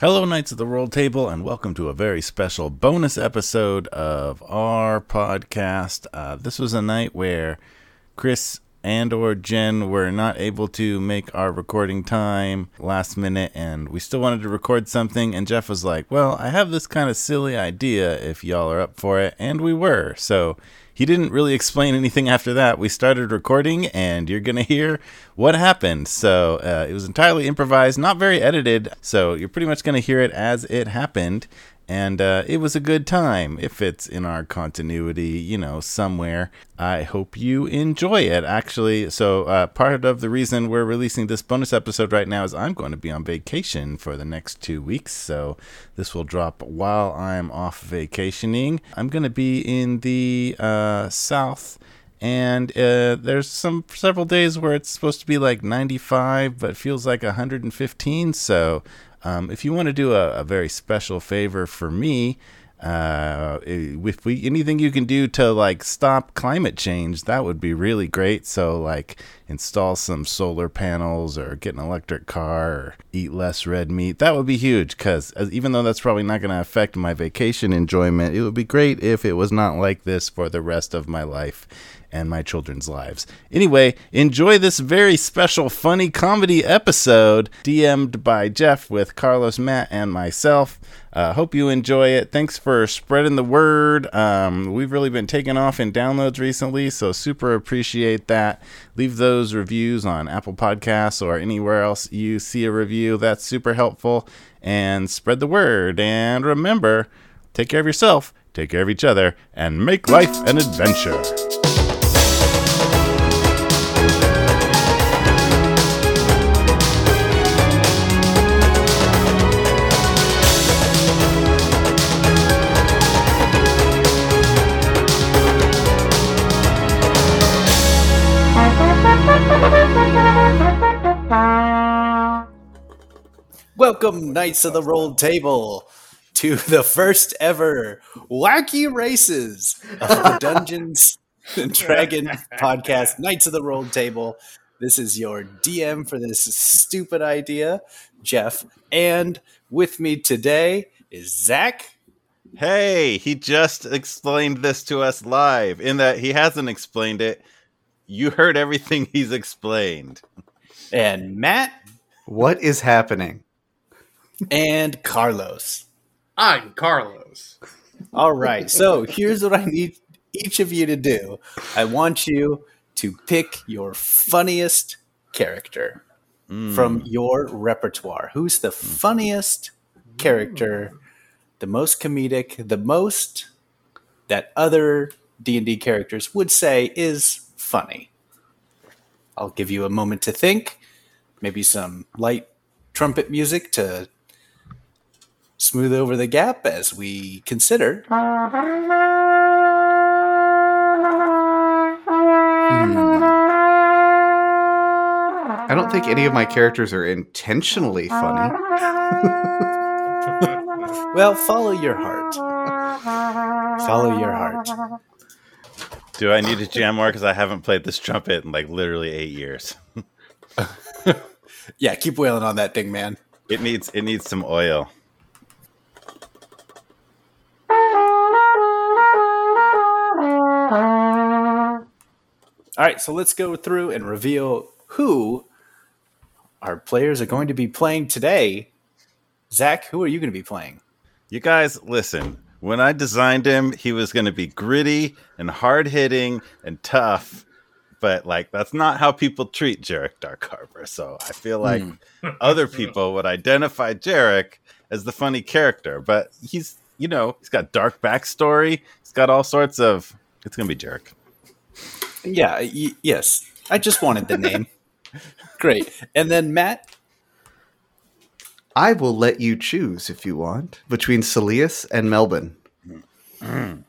Hello, Knights of the Roll Table, and welcome to a very special bonus episode of our podcast. Uh, this was a night where Chris and or Jen were not able to make our recording time last minute and we still wanted to record something and Jeff was like, "Well, I have this kind of silly idea if y'all are up for it." And we were. So he didn't really explain anything after that. We started recording, and you're going to hear what happened. So uh, it was entirely improvised, not very edited. So you're pretty much going to hear it as it happened and uh, it was a good time. If it's in our continuity, you know, somewhere, I hope you enjoy it. Actually, so uh, part of the reason we're releasing this bonus episode right now is I'm going to be on vacation for the next two weeks, so this will drop while I'm off vacationing. I'm going to be in the uh, south and uh, there's some several days where it's supposed to be like 95 but feels like 115 so um, if you want to do a, a, very special favor for me, uh, if we anything you can do to like stop climate change, that would be really great. So like install some solar panels or get an electric car or eat less red meat. That would be huge because even though that's probably not going to affect my vacation enjoyment, it would be great if it was not like this for the rest of my life and my children's lives. Anyway, enjoy this very special funny comedy episode DM'd by Jeff with Carlos, Matt, and myself. Uh, hope you enjoy it. Thanks for spreading the word. Um, we've really been taking off in downloads recently, so super appreciate that. Leave those reviews on Apple Podcasts or anywhere else you see a review. That's super helpful. And spread the word. And remember, take care of yourself, take care of each other, and make life an adventure. Welcome, Knights of the Roll Table, to the first ever wacky races of the Dungeons and Dragon podcast, Knights of the Roll Table. This is your DM for this stupid idea, Jeff. And with me today is Zach. Hey, he just explained this to us live, in that he hasn't explained it. You heard everything he's explained. And Matt. What is happening? And Carlos. I'm Carlos. All right. So here's what I need each of you to do. I want you to pick your funniest character mm. from your repertoire. Who's the funniest character, the most comedic, the most that other D&D characters would say is funny. I'll give you a moment to think, maybe some light trumpet music to smooth over the gap as we consider. Hmm. I don't think any of my characters are intentionally funny. well, follow your heart. Follow your heart. Do I need to jam more? Because I haven't played this trumpet in like literally eight years. yeah, keep wailing on that thing, man. It needs it needs some oil. All right, so let's go through and reveal who our players are going to be playing today. Zach, who are you going to be playing? You guys, listen. When I designed him, he was going to be gritty and hard hitting and tough, but like that's not how people treat Jerik Darkharbour. So I feel like mm. other people would identify Jerik as the funny character, but he's you know he's got dark backstory. He's got all sorts of. It's going to be Jerik. Yeah, y- yes. I just wanted the name. Great. And then Matt. I will let you choose if you want between Celius and Melvin. Mm.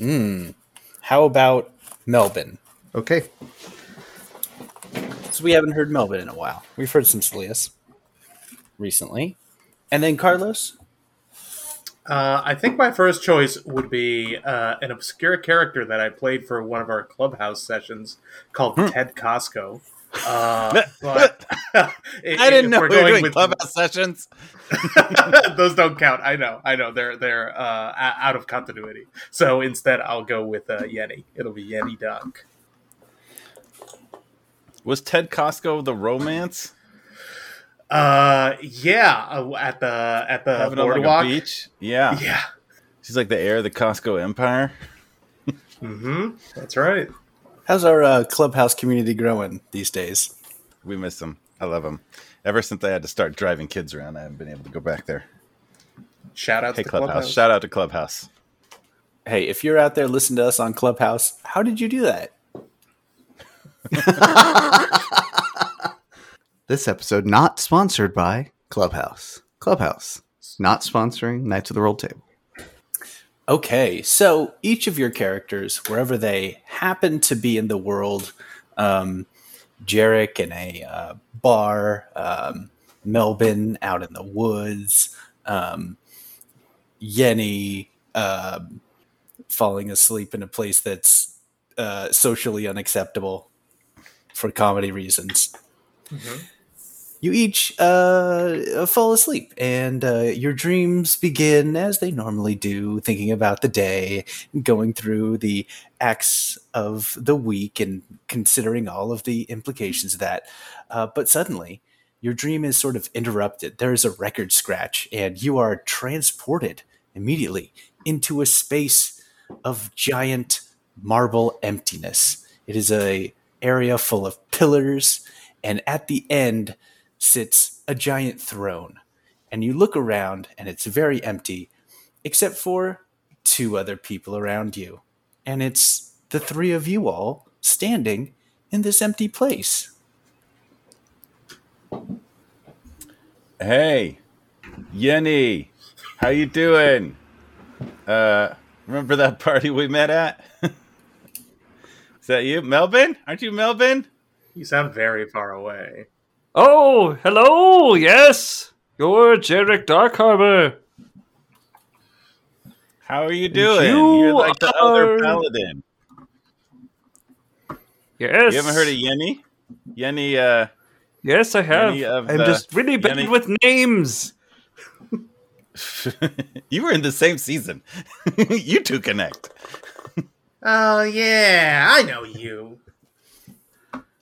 Mm. How about Melvin? Okay. So we haven't heard Melvin in a while. We've heard some Celius recently. And then Carlos? Uh, I think my first choice would be uh, an obscure character that I played for one of our clubhouse sessions called hmm. Ted Costco. Uh, but I didn't know we were doing clubhouse sessions. those don't count. I know. I know. They're they're uh, out of continuity. So instead, I'll go with uh, Yenni. It'll be Yenni Dunk. Was Ted Costco the romance? Uh, yeah, uh, at the at the Having on like boardwalk. beach? Yeah. Yeah. She's like the heir of the Costco empire. Mm-hmm. That's right. How's our uh, clubhouse community growing these days? We miss them. I love them. Ever since I had to start driving kids around, I haven't been able to go back there. Shout out Hey, to Clubhouse. Clubhouse. Shout out to Clubhouse. Hey, if you're out there listening to us on Clubhouse, how did you do that? This episode not sponsored by Clubhouse. Clubhouse not sponsoring Knights of the Roll Table. Okay, so each of your characters, wherever they happen to be in the world, um, Jerik in a uh, bar, um, Melvin out in the woods, um, Yenni um falling asleep in a place that's uh, socially unacceptable for comedy reasons. You each uh, fall asleep, and uh, your dreams begin as they normally do, thinking about the day, going through the acts of the week, and considering all of the implications of that. Uh, but suddenly, your dream is sort of interrupted. There is a record scratch, and you are transported immediately into a space of giant marble emptiness. It is a area full of pillars, and at the end sits a giant throne. And you look around, and it's very empty, except for two other people around you. And it's the three of you all standing in this empty place. Hey, Yenni, how you doing? Uh, remember that party we met at? Is that you, Melvin? Aren't you Melvin? You sound very far away. Oh, hello. Yes, you're Jerik Darkharbor. How are you doing? You You're like the other paladin. Yes. You haven't heard of Yenni? Yenni, uh, Yes, I have. any of I'm the- just really bad any- with names. you were in the same season. you two connect. Oh yeah, I know you.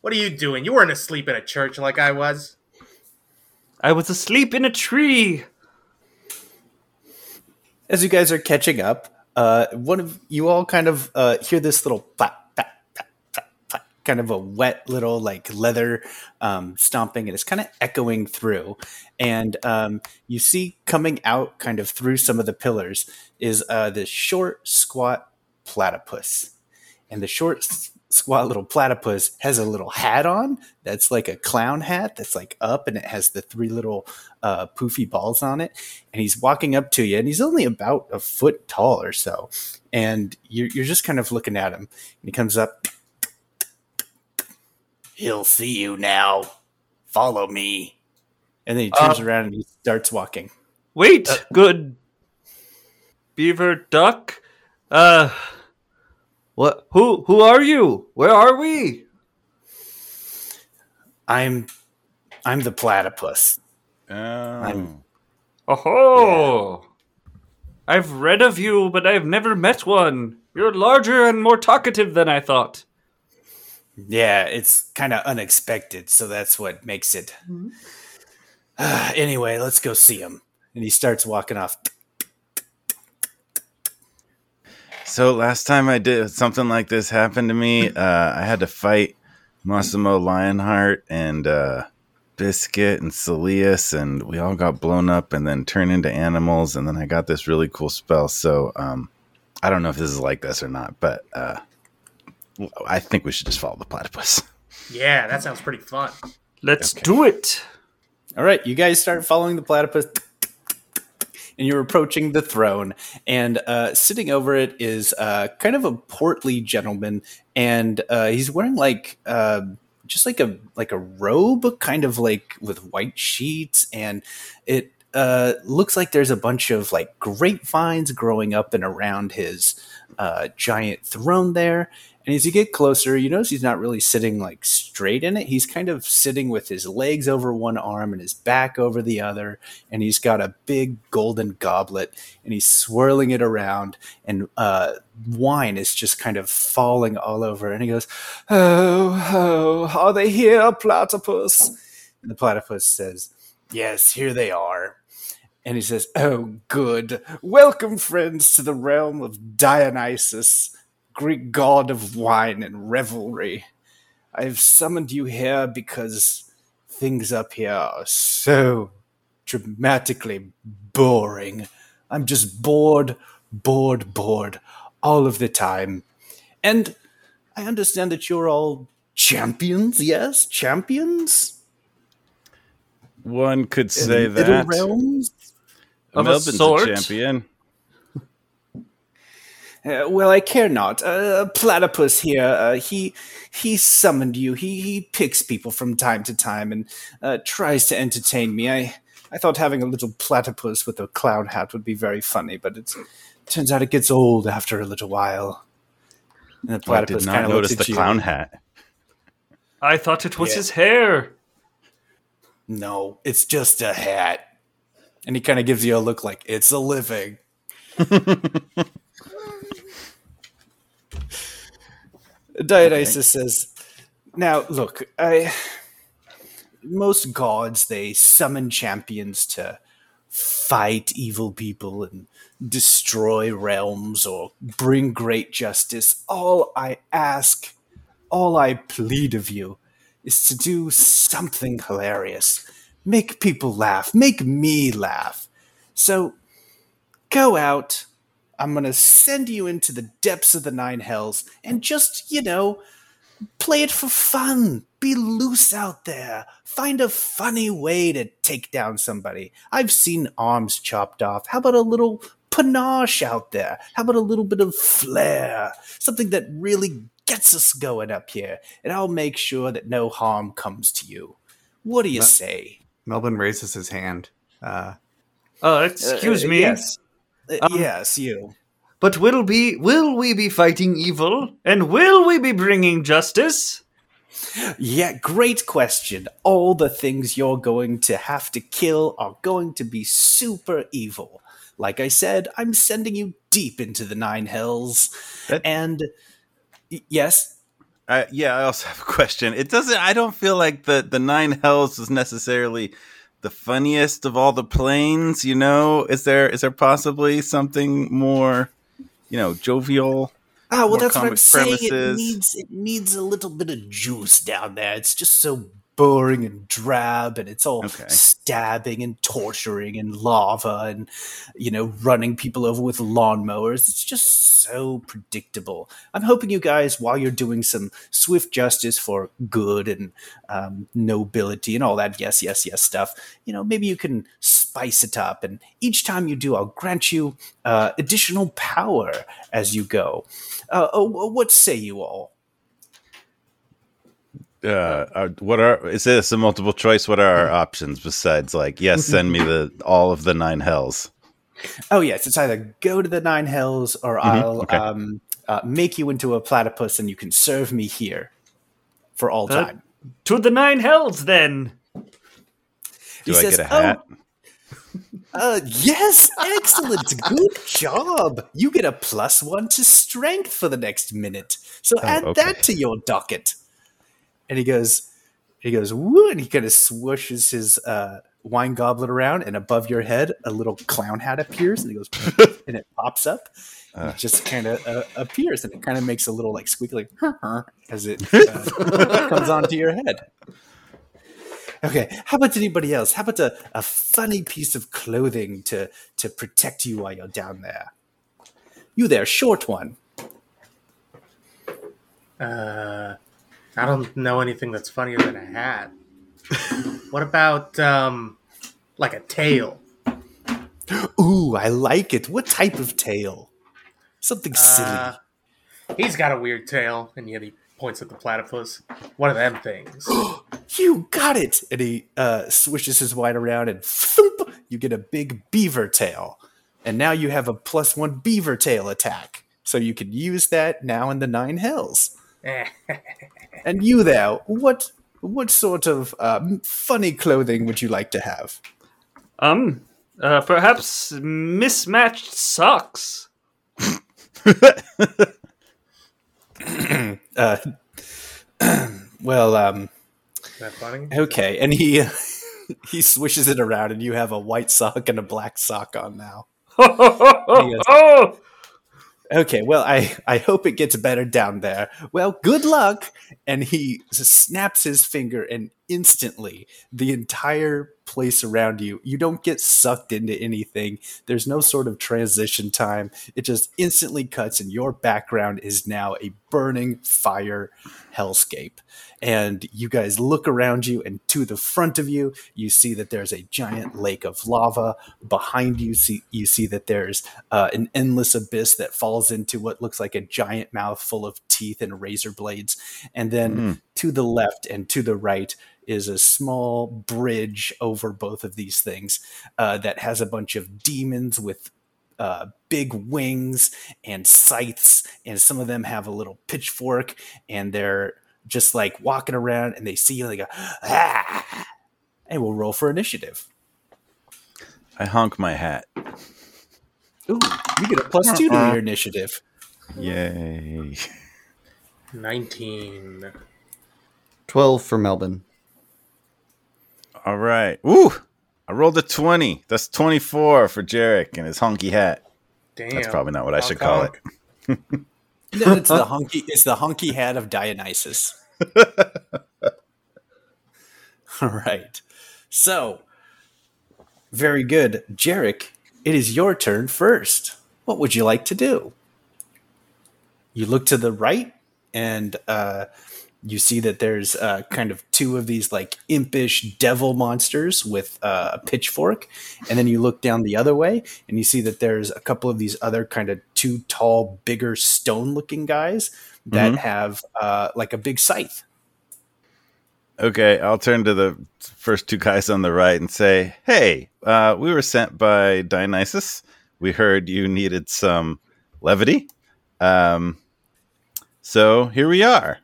What are you doing? You weren't asleep in a church like I was. I was asleep in a tree. As you guys are catching up, uh, one of you all kind of uh, hear this little plap, plap, plap, plap, plap, kind of a wet little like leather um, stomping, and it's kind of echoing through. And um, you see coming out kind of through some of the pillars is uh, this short, squat platypus. And the short, s- squat little platypus has a little hat on that's like a clown hat that's like up and it has the three little uh, poofy balls on it. And he's walking up to you and he's only about a foot tall or so. And you're, you're just kind of looking at him. And he comes up. He'll see you now. Follow me. And then he turns Uh, around and he starts walking. Wait, good beaver duck. Uh, what? Who? Who are you? Where are we? I'm I'm the platypus. Oh. Oh, I've read of you, but I've never met one. You're larger and more talkative than I thought. Yeah, it's kind of unexpected, so that's what makes it. Mm-hmm. anyway, let's go see him. And he starts walking off. So last time I did something like this happened to me, uh, I had to fight Massimo Lionheart and uh, Biscuit and Celius, and we all got blown up and then turned into animals. And then I got this really cool spell. So um, I don't know if this is like this or not, but uh, I think we should just follow the platypus. Yeah, that sounds pretty fun. Let's do it. All right, you guys start following the platypus, and you're approaching the throne. And uh, sitting over it is uh, kind of a portly gentleman, and uh, he's wearing like uh, just like a like a robe, kind of like with white sheets, and it uh, looks like there's a bunch of like grapevines growing up and around his uh, giant throne there. And as you get closer, you notice he's not really sitting like straight in it. He's kind of sitting with his legs over one arm and his back over the other. And he's got a big golden goblet and he's swirling it around. And uh, wine is just kind of falling all over. And he goes, Oh, oh, are they here, platypus? And the platypus says, Yes, here they are. And he says, Oh, good. Welcome, friends, to the realm of Dionysus, Greek god of wine and revelry. I've summoned you here because things up here are so dramatically boring. I'm just bored, bored, bored all of the time. And I understand that you're all champions, yes? Champions? One could say in that. realms? Of a Melvin's sort. a champion. Uh, well, I care not. Uh, platypus here. Uh, he he summoned you. He he picks people from time to time and uh, tries to entertain me. I I thought having a little platypus with a clown hat would be very funny, but it turns out it gets old after a little while. And the I platypus did not of looks notice at the you. clown hat. I thought it was Yeah. his hair. No, it's just a hat. And he kind of gives you a look like it's a living. Dionysus says, "Now look, I most gods they summon champions to fight evil people and destroy realms or bring great justice. All I ask, all I plead of you is to do something hilarious. Make people laugh, make me laugh. So go out. I'm going to send you into the depths of the nine hells and just, you know, play it for fun. Be loose out there. Find a funny way to take down somebody. I've seen arms chopped off. How about a little panache out there? How about a little bit of flair? Something that really gets us going up here. And I'll make sure that no harm comes to you. What do you Ma- say? Melvin raises his hand. Uh, Uh, excuse Uh, me. Yes. Uh, Um, yes, you. But will be will we be fighting evil? And will we be bringing justice? Yeah, great question. All the things you're going to have to kill are going to be super evil. Like I said, I'm sending you deep into the nine hells. That- and yes, Uh, yeah, I also have a question. It doesn't. I don't feel like the the nine hells is necessarily the funniest of all the planes. You know, is there is there possibly something more, you know, jovial? Ah, well, that's what I'm comic saying. It needs it needs a little bit of juice down there. It's just so boring and drab, and it's all Okay. stabbing and torturing and lava and you know running people over with lawnmowers. It's just so predictable. I'm hoping you guys, while you're doing some swift justice for good and um, nobility and all that, yes, yes, yes stuff, you know, maybe you can spice it up. And each time you do, I'll grant you uh, additional power as you go. Uh, oh, what say you all? Uh, are, what are is this a multiple choice? What are our options besides like yes, send me the all of the nine hells? Oh yes, it's either go to the nine hells or I'll okay. um, uh, make you into a platypus and you can serve me here for all Uh, time. To the nine hells, then. Do He I says, get a hat? Uh, yes, excellent, good job. You get a plus one to strength for the next minute, so add Oh, okay. that to your docket. And he goes, he goes, woo, and he kind of swooshes his uh, wine goblet around, and above your head, a little clown hat appears, and he goes, and it pops up. and it just kind of uh, appears, and it kind of makes a little like squeaky, like, as it uh, comes onto your head. Okay, how about anybody else? How about a, a funny piece of clothing to to protect you while you're down there? You there, short one. Uh, I don't know anything that's funnier than a hat. what about um, like a tail? Ooh, I like it. What type of tail? Something silly. Uh, he's got a weird tail, and yet he points at the platypus. One of them things. you got it. And he uh, swishes his wine around, and thump, you get a big beaver tail. And now you have a plus one beaver tail attack. so you can use that now in the nine hells. And you there, what what sort of um, funny clothing would you like to have? Um, uh, perhaps mismatched socks. Uh, well, um, Is that funny? okay, and he he swishes it around, and you have a white sock and a black sock on now. oh, Okay, well, I, I hope it gets better down there. Well, good luck. And he snaps his finger, and instantly, the entire place around you, you don't get sucked into anything. There's no sort of transition time. It just instantly cuts, and your background is now a burning fire hellscape. And you guys look around you, and to the front of you, you see that there's a giant lake of lava. Behind you, see you see that there's uh, an endless abyss that falls into what looks like a giant mouth full of teeth and razor blades. And then to the left and to the right is a small bridge over both of these things uh, that has a bunch of demons with uh, big wings and scythes, and some of them have a little pitchfork, and they're just like walking around, and they see you, and they go, ah! and we'll roll for initiative. I honk my hat. Ooh, you get a plus two to your initiative. Yay. 19. 12 for Melbin. All right. Ooh, I rolled a 20. That's 24 for Jerik and his honky hat. Damn. That's probably not what I should Honk, call it. No, it's the honky It's the honky hat of Dionysus. All right. So, very good, Jerik. It is your turn first. What would you like to do? You look to the right, and uh, you see that there's uh, kind of two of these like impish devil monsters with uh, a pitchfork, and then you look down the other way, and you see that there's a couple of these other kind of two tall, bigger stone-looking guys that Mhm. have uh, like a big scythe. Okay, I'll turn to the first two guys on the right and say, "Hey, uh, we were sent by Dionysus. We heard you needed some levity, um, so here we are."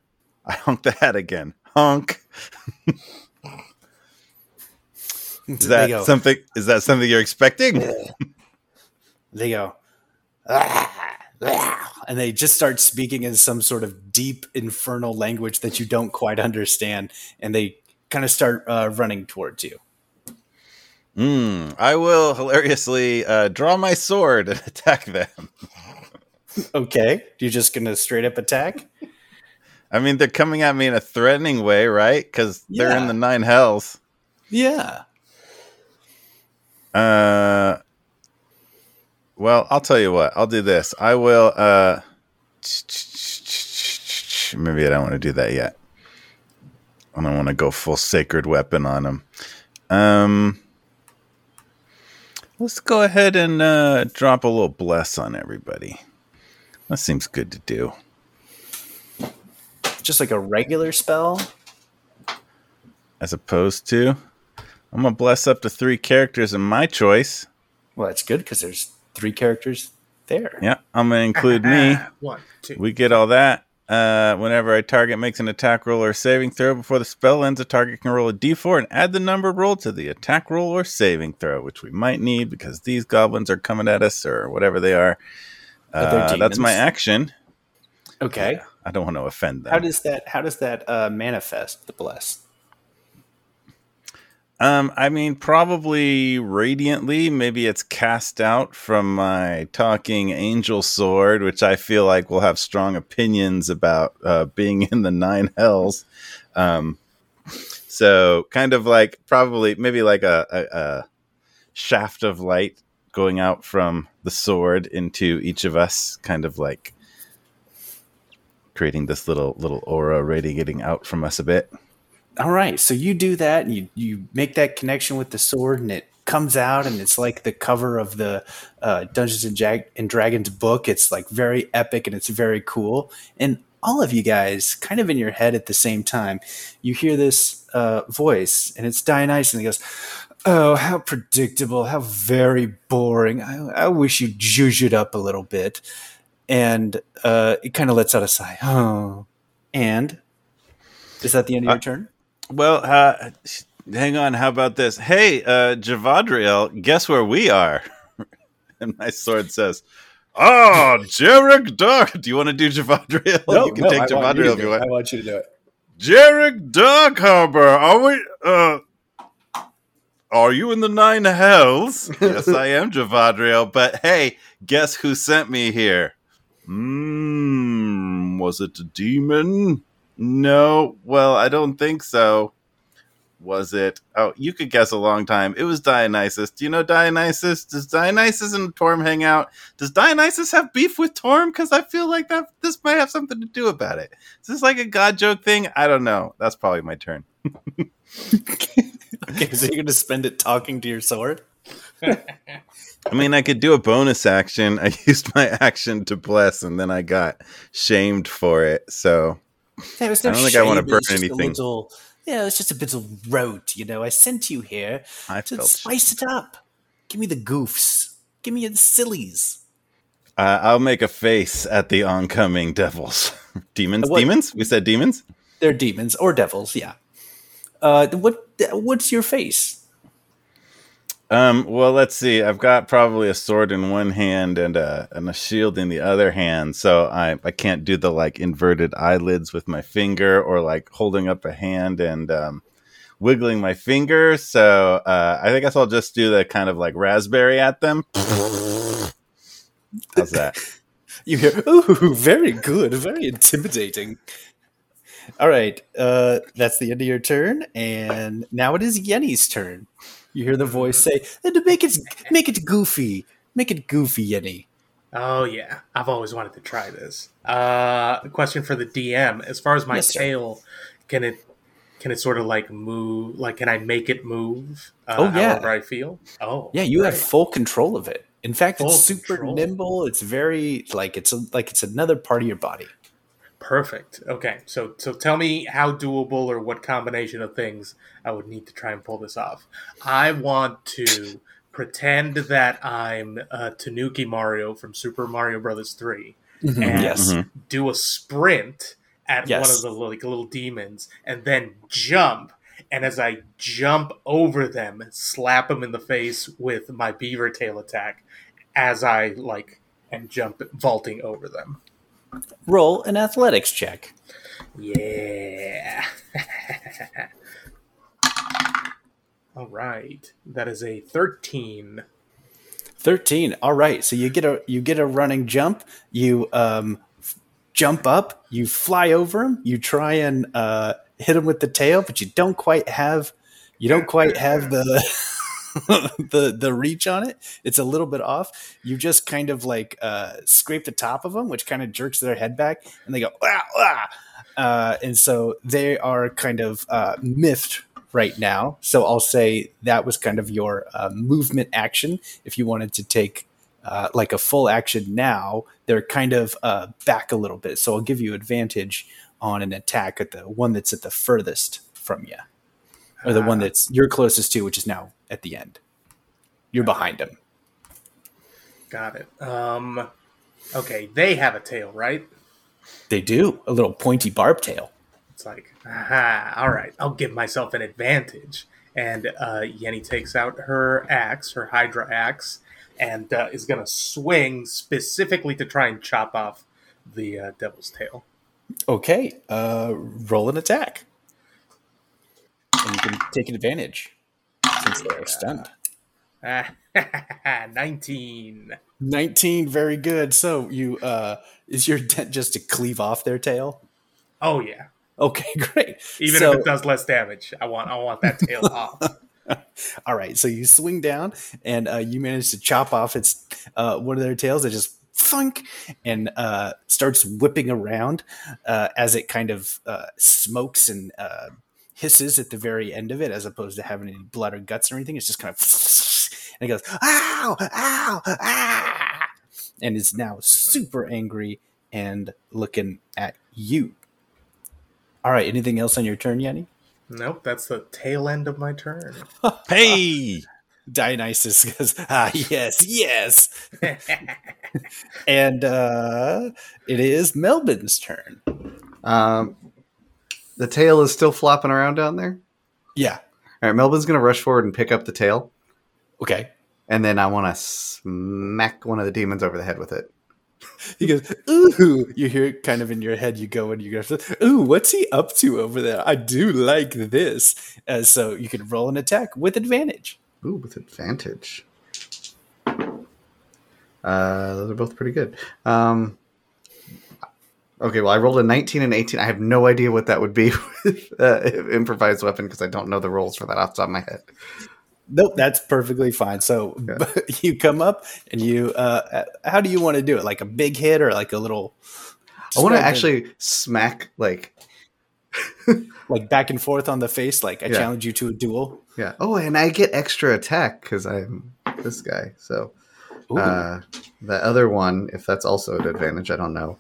I honk the hat again. Honk. Is that something? Is that something you're expecting? they go, and they just start speaking in some sort of deep infernal language that you don't quite understand, and they kind of start uh, running towards you. Mm, I will hilariously uh, draw my sword and attack them. Okay, you're just gonna straight up attack. I mean, they're coming at me in a threatening way, right? Because they're in the nine hells. Yeah. Uh, well, I'll tell you what. I'll do this. I will. Uh, maybe I don't want to do that yet. I don't want to go full sacred weapon on them. Um, let's go ahead and uh, drop a little bless on everybody. That seems good to do. Just like a regular spell. As opposed to, I'm gonna bless up to three characters in my choice. Well, that's good because there's three characters there. Yeah, I'm gonna include me. One, two. We get all that. Uh, whenever a target makes an attack roll or saving throw before the spell ends, a target can roll a d4 and add the number rolled to the attack roll or saving throw, which we might need because these goblins are coming at us or whatever they are. Uh, that's my action. Okay. I don't want to offend them. How does that how does that uh, manifest the bless? Um, I mean, probably radiantly. Maybe it's cast out from my talking angel sword, which I feel like will have strong opinions about uh, being in the nine hells. Um, so kind of like probably maybe like a, a, a shaft of light going out from the sword into each of us, kind of like creating this little little aura radiating out from us a bit. All right, so you do that, and you you make that connection with the sword, and it comes out, and it's like the cover of the uh, Dungeons and, Jag- and Dragons book. It's like very epic, and it's very cool. And all of you guys, kind of in your head at the same time, you hear this uh, voice, and it's Dionysus, and he goes, "Oh, how predictable! How very boring! I, I wish you'd it up a little bit." And uh, it kind of lets out a sigh. Oh, and is that the end of your Uh, turn? Well, uh, hang on. How about this? Hey, uh, Javadriel, guess where we are? and my sword says, "Oh, Jerik Dark. Do you want to do Javadriel? you can take Javadriel if you want. I want you to do it. Jerik Dark Harbor. Are we? Uh, are you in the nine hells? yes, I am Javadriel. But hey, guess who sent me here? Hmm. Was it a demon? No. Well, I don't think so. Was it? Oh, you could guess a long time. It was Dionysus. Do you know Dionysus? Does Dionysus and Torm hang out? Does Dionysus have beef with Torm? Because I feel like that this might have something to do about it. Is this like a god joke thing? I don't know. That's probably my turn. Okay, so you're going to spend it talking to your sword? I mean, I could do a bonus action. I used my action to bless, and then I got shamed for it. So There was I don't think I wanna burn just a anything. little- yeah, it's just a bit of rote, you know. I sent you here I to spice it up. Give me the goofs. Give me the sillies. Uh, I'll make a face at the oncoming devils, demons. What- Demons. We said demons. They're demons or devils, yeah. Uh, what? What's your face? Um, well, let's see. I've got probably a sword in one hand and a and a shield in the other hand, so I I can't do the like inverted eyelids with my finger or like holding up a hand and um, wiggling my finger. So uh, I guess I'll just do the kind of like raspberry at them. How's that? You hear? Ooh, very good, very intimidating. All right, uh, that's the end of your turn, and now it is Yenni's turn. You hear the voice say, to make it make it goofy, make it goofy, Yenni." Oh yeah, I've always wanted to try this. Uh, question for the DM: As far as my Yes, sir. tail, can it can it sort of like move? Like, can I make it move? Uh, Oh, yeah. however I feel. Oh Yeah, you have full control of it. In fact, Full it's super control. nimble. It's very like it's a, like it's another part of your body. Perfect. Okay, so so tell me how doable or what combination of things I would need to try and pull this off. I want to pretend that I'm uh, Tanuki Mario from Super Mario Brothers Three. and Yes. Mhm. do a sprint at Yes. one of the like little demons and then jump and as i jump over them slap them in the face with my beaver tail attack as i like and jump vaulting over them Roll an athletics check. yeah all right that is a 13 Thirteen. All right. So you get a you get a running jump. You um, f- jump up. You fly over him. You try and uh, hit him with the tail, but you don't quite have you don't quite have the the the reach on it. It's a little bit off. You just kind of like uh, scrape the top of them, which kind of jerks their head back, and they go ah, ah. Uh, and so they are kind of uh, miffed right now. So I'll say that was kind of your uh, movement action. If you wanted to take uh, like a full action now, they're kind of uh, back a little bit. So I'll give you advantage on an attack at the one that's at the furthest from you, or the one that's you're closest to, which is now at the end. You're behind him. got it um okay they have a tail right They do a little pointy barb tail. It's like, aha, all right, I'll give myself an advantage. And uh, Yenni takes out her axe, her Hydra axe, and uh, is going to swing specifically to try and chop off the uh, devil's tail. Okay, uh, roll an attack, and you can take advantage since they are stunned. Ah, 19. 19 very good so you uh is your intent just to cleave off their tail Oh, yeah. okay great Even So- if it does less damage, I want I want that tail off. all right so you swing down and uh you manage to chop off its uh one of their tails it just thunk and uh starts whipping around uh as it kind of uh smokes and uh hisses at the very end of it as opposed to having any blood or guts or anything it's just kind of and it goes ow ow ah and is now super angry and looking at you all right anything else on your turn Yenni Nope, that's the tail end of my turn. Hey, Dionysus goes, ah, yes, yes. and uh, it is Melvin's turn. Um, the tail is still flopping around down there. Yeah. All right, Melvin's gonna rush forward and pick up the tail, Okay. and then I want to smack one of the demons over the head with it. He goes, ooh. You hear it kind of in your head. You go and you go, ooh, what's he up to over there? I do like this. Uh, so you can roll an attack with advantage. Ooh, with advantage. Uh, those are both pretty good. Um, okay, well, I rolled a 19 and 18. I have no idea what that would be with uh, improvised weapon because I don't know the rolls for that off the top of my head. Nope, that's perfectly fine. So Yeah. you come up and you, uh, how do you want to do it? Like a big hit or like a little? I want to actually smack, like, like back and forth on the face. Like I Yeah. challenge you to a duel. yeah. Oh, and I get extra attack because I'm this guy. So Ooh. uh, the other one, if that's also an advantage, I don't know,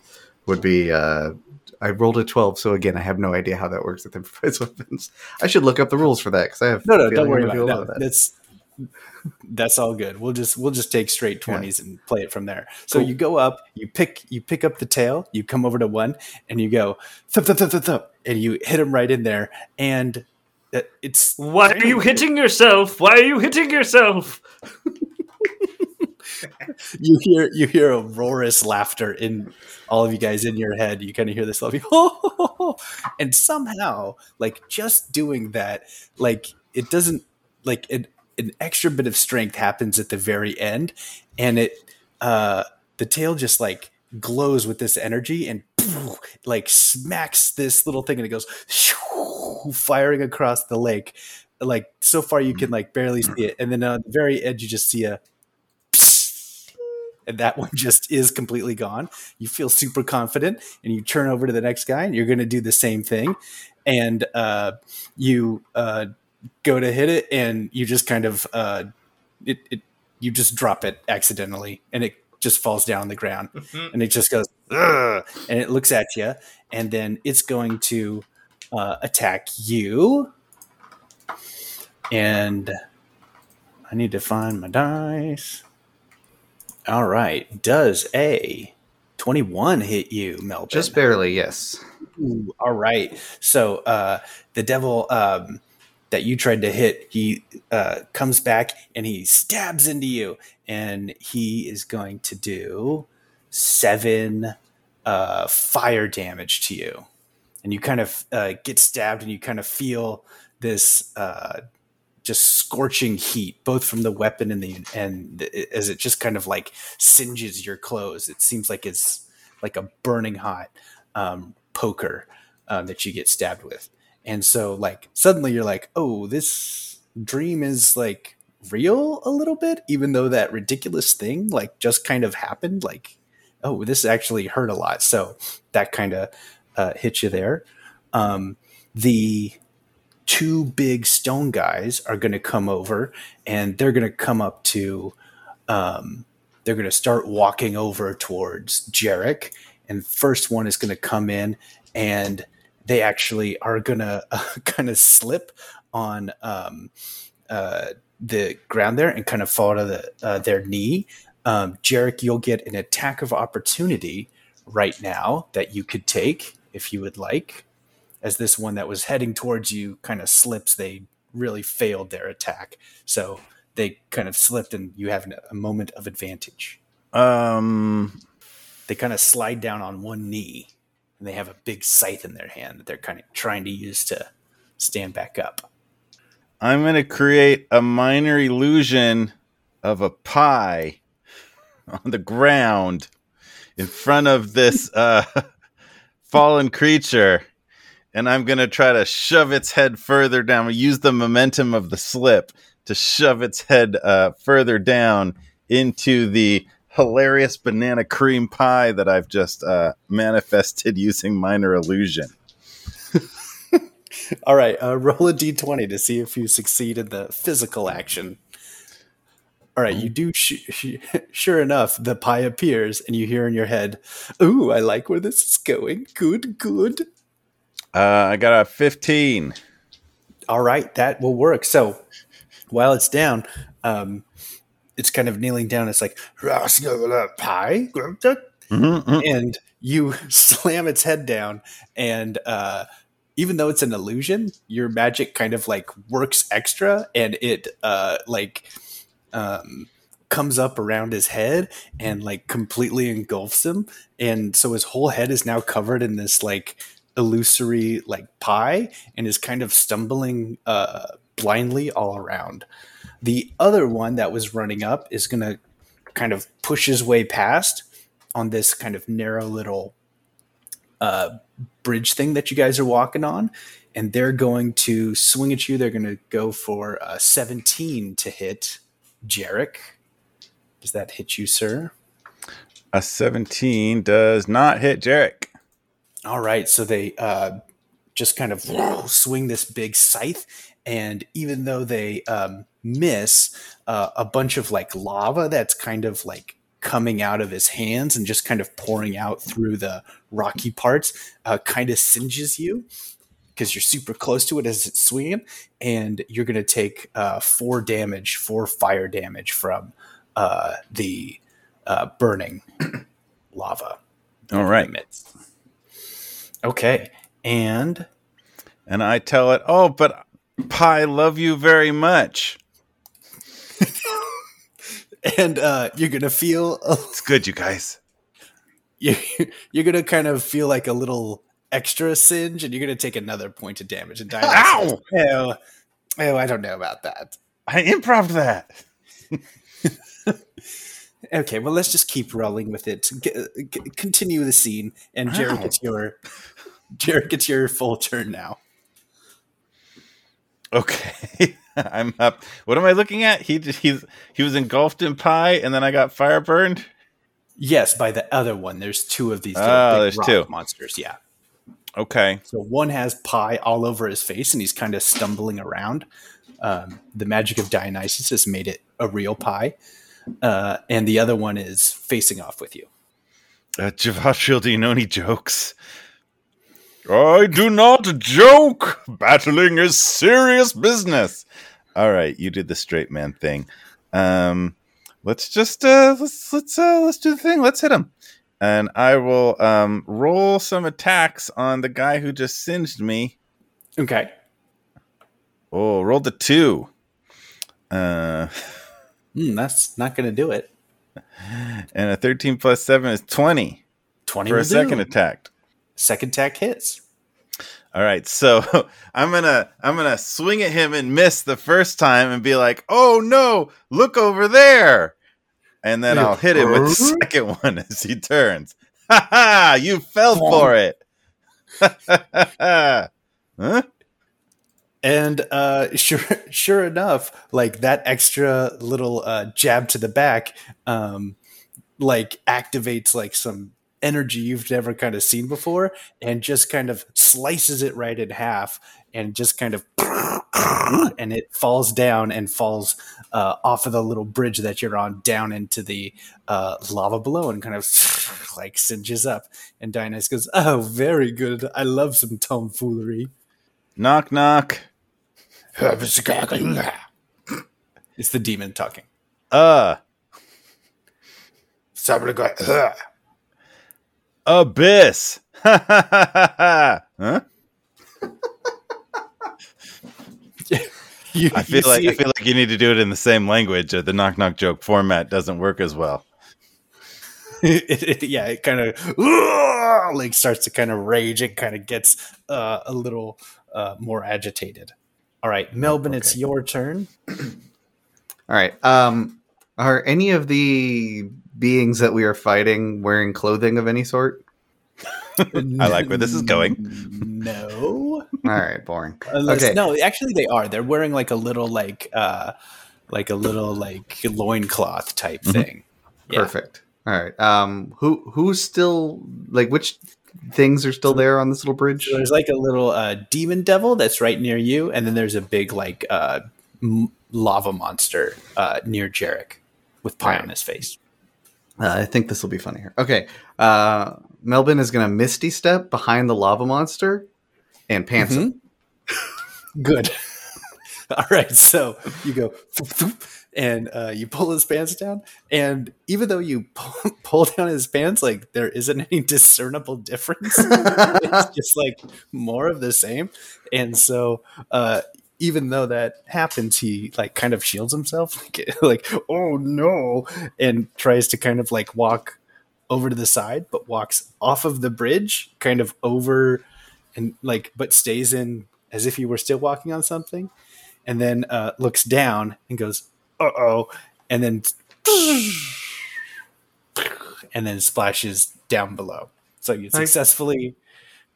would be. Uh, I rolled a 12, so again, I have no idea how that works with improvised weapons. I should look up the rules for that because I have no, a no, don't worry about it. No, that. that's that's all good. We'll just we'll just take straight twenties and play it from there. So Cool. you go up, you pick you pick up the tail, you come over to one, and you go thump thump thump thump, thump and you hit him right in there, and it's Why are you hitting yourself? Why are you hitting yourself? you hear you hear a roarous laughter in all of you guys in your head. You kind of hear this laughing, and somehow, like just doing that, like it doesn't like it, an extra bit of strength happens at the very end, and it uh the tail just like glows with this energy and like smacks this little thing and it goes firing across the lake like so far you can like barely see it and then on the very edge you just see a and that one just is completely gone. You feel super confident, and you turn over to the next guy, and you're going to do the same thing. And uh, you uh, go to hit it, and you just kind of uh, it, it you just drop it accidentally, and it just falls down on the ground, and it just goes Ugh! and it looks at you, and then it's going to uh, attack you. And I need to find my dice. All right. Does a 21 hit you, Melvin? Just barely, yes. Ooh, all right. So uh, the devil um, that you tried to hit, he uh, comes back and he stabs into you, and he is going to do seven uh, fire damage to you. And you kind of uh, get stabbed, and you kind of feel this uh, just scorching heat, both from the weapon and the and the, as it just kind of like singes your clothes. It seems like it's like a burning hot um, poker um, that you get stabbed with. And so, like, suddenly you're like, oh, this dream is like real a little bit, even though that ridiculous thing like just kind of happened. Like, oh, this actually hurt a lot. So that kind of uh, hit you there. Um, the two big stone guys are going to come over and they're going to come up to, um, they're going to start walking over towards Jerik. And first one is going to come in and they actually are going to uh, kind of slip on um, uh, the ground there and kind of fall to the, uh, their knee. Um, Jerik, you'll get an attack of opportunity right now that you could take if you would like. As this one that was heading towards you kind of slips, they really failed their attack. So they kind of slipped, and you have a moment of advantage. Um, They kind of slide down on one knee, and they have a big scythe in their hand that they're kind of trying to use to stand back up. I'm going to create a minor illusion of a pie on the ground in front of this uh, fallen creature. And I'm going to try to shove its head further down. We use the momentum of the slip to shove its head uh, further down into the hilarious banana cream pie that I've just uh, manifested using minor illusion. All right, uh, roll a d20 to see if you succeed in the physical action. All right, you do. Sh- sh- sure enough, the pie appears, and you hear in your head, "Ooh, I like where this is going. Good, good." Uh, I got a 15. All right, that will work. So while it's down, um, it's kind of kneeling down. It's like pie, Mhm. and you slam its head down, and uh, even though it's an illusion, your magic kind of like works extra, and it uh, like um, comes up around his head and like completely engulfs him, and so his whole head is now covered in this like illusory like pie, and is kind of stumbling uh, blindly all around. The other one that was running up is going to kind of push his way past on this kind of narrow little uh, bridge thing that you guys are walking on. And they're going to swing at you. They're going to go for uh, 17 to hit Jerik. Does that hit you, sir? A 17 does not hit Jerik. All right, so they uh, just kind of swing this big scythe, and even though they um, miss, uh, a bunch of like lava that's kind of like coming out of his hands and just kind of pouring out through the rocky parts, uh, kind of singes you because you're super close to it as it's swinging, and you're going to take uh, four damage, four fire damage from uh, the uh, burning lava. All right. Emits. Okay, and And I tell it, oh, but Pi, love you very much. and uh, you're gonna feel It's good, you guys. you're, you're gonna kind of feel like a little extra singe, and you're gonna take another point of damage and die. Ow! Oh, oh, I don't know about that. I improv that. Okay, well, let's just keep rolling with it. G- g- continue the scene, and Jerik gets your Jerik gets your full turn now. Okay. I'm up. What am I looking at? He just, he's he was engulfed in pie and then I got fire burned. Yes, by the other one. There's two of these. Oh, there's rock two. monsters. Yeah. Okay. So one has pie all over his face, and he's kind of stumbling around. Um, the magic of Dionysus has made it a real pie, uh, and the other one is facing off with you. Uh, Javashil, do you know any jokes? I do not joke. Battling is serious business. All right, you did the straight man thing. Um, let's just uh, let's let's uh, let's do the thing. Let's hit him, and I will um, roll some attacks on the guy who just singed me. Okay. Oh, rolled the two. Uh, Hmm, that's not going to do it. and a thirteen plus seven is 20. 20 for a second do. attack. Second attack hits. All right, so I'm gonna I'm gonna swing at him and miss the first time and be like, "Oh no, look over there!" And then I'll hit him with the second one as he turns. Ha ha! You fell for it. huh? And uh, sure, sure enough, like that extra little uh, jab to the back, um, like activates like some energy you've never kind of seen before, and just kind of slices it right in half, and just kind of, and it falls down and falls uh, off of the little bridge that you're on down into the uh, lava below, and kind of like singes up. And Dionysus goes, "Oh, very good. I love some tomfoolery." Knock knock. It's the demon talking. Uh, abyss. Huh? You, I feel like I feel like you need to do it in the same language, or the knock knock joke format doesn't work as well. it, it- yeah, it kind of like starts to kind of rage. It kind of gets uh, a little uh, more agitated. All right, Melbin, it's your turn. All right. Um, are any of the beings that we are fighting wearing clothing of any sort? I like where this is going. No, All right, boring. Unless, Okay. no, actually they are. They're wearing like a little like uh like a little like loincloth type Mhm. thing. Yeah. Perfect. All right. Um, who who's still like which things are still there on this little bridge? So there's like a little uh, demon devil that's right near you, and then there's a big like uh, m- lava monster uh, near Jerik with pie Right. on his face. Uh, I think this will be funny here. Okay. Uh, Melbin is going to misty step behind the lava monster and pants him. Good. All right, so you go, and uh, you pull his pants down. And even though you pull, pull down his pants, like there isn't any discernible difference. it's just like more of the same. And so, uh, even though that happens, he like kind of shields himself, like, like oh no, and tries to kind of like walk over to the side, but walks off of the bridge, kind of over, and like, but stays in as if he were still walking on something, and then uh, looks down and goes, uh oh, and then and then splashes down below. So you successfully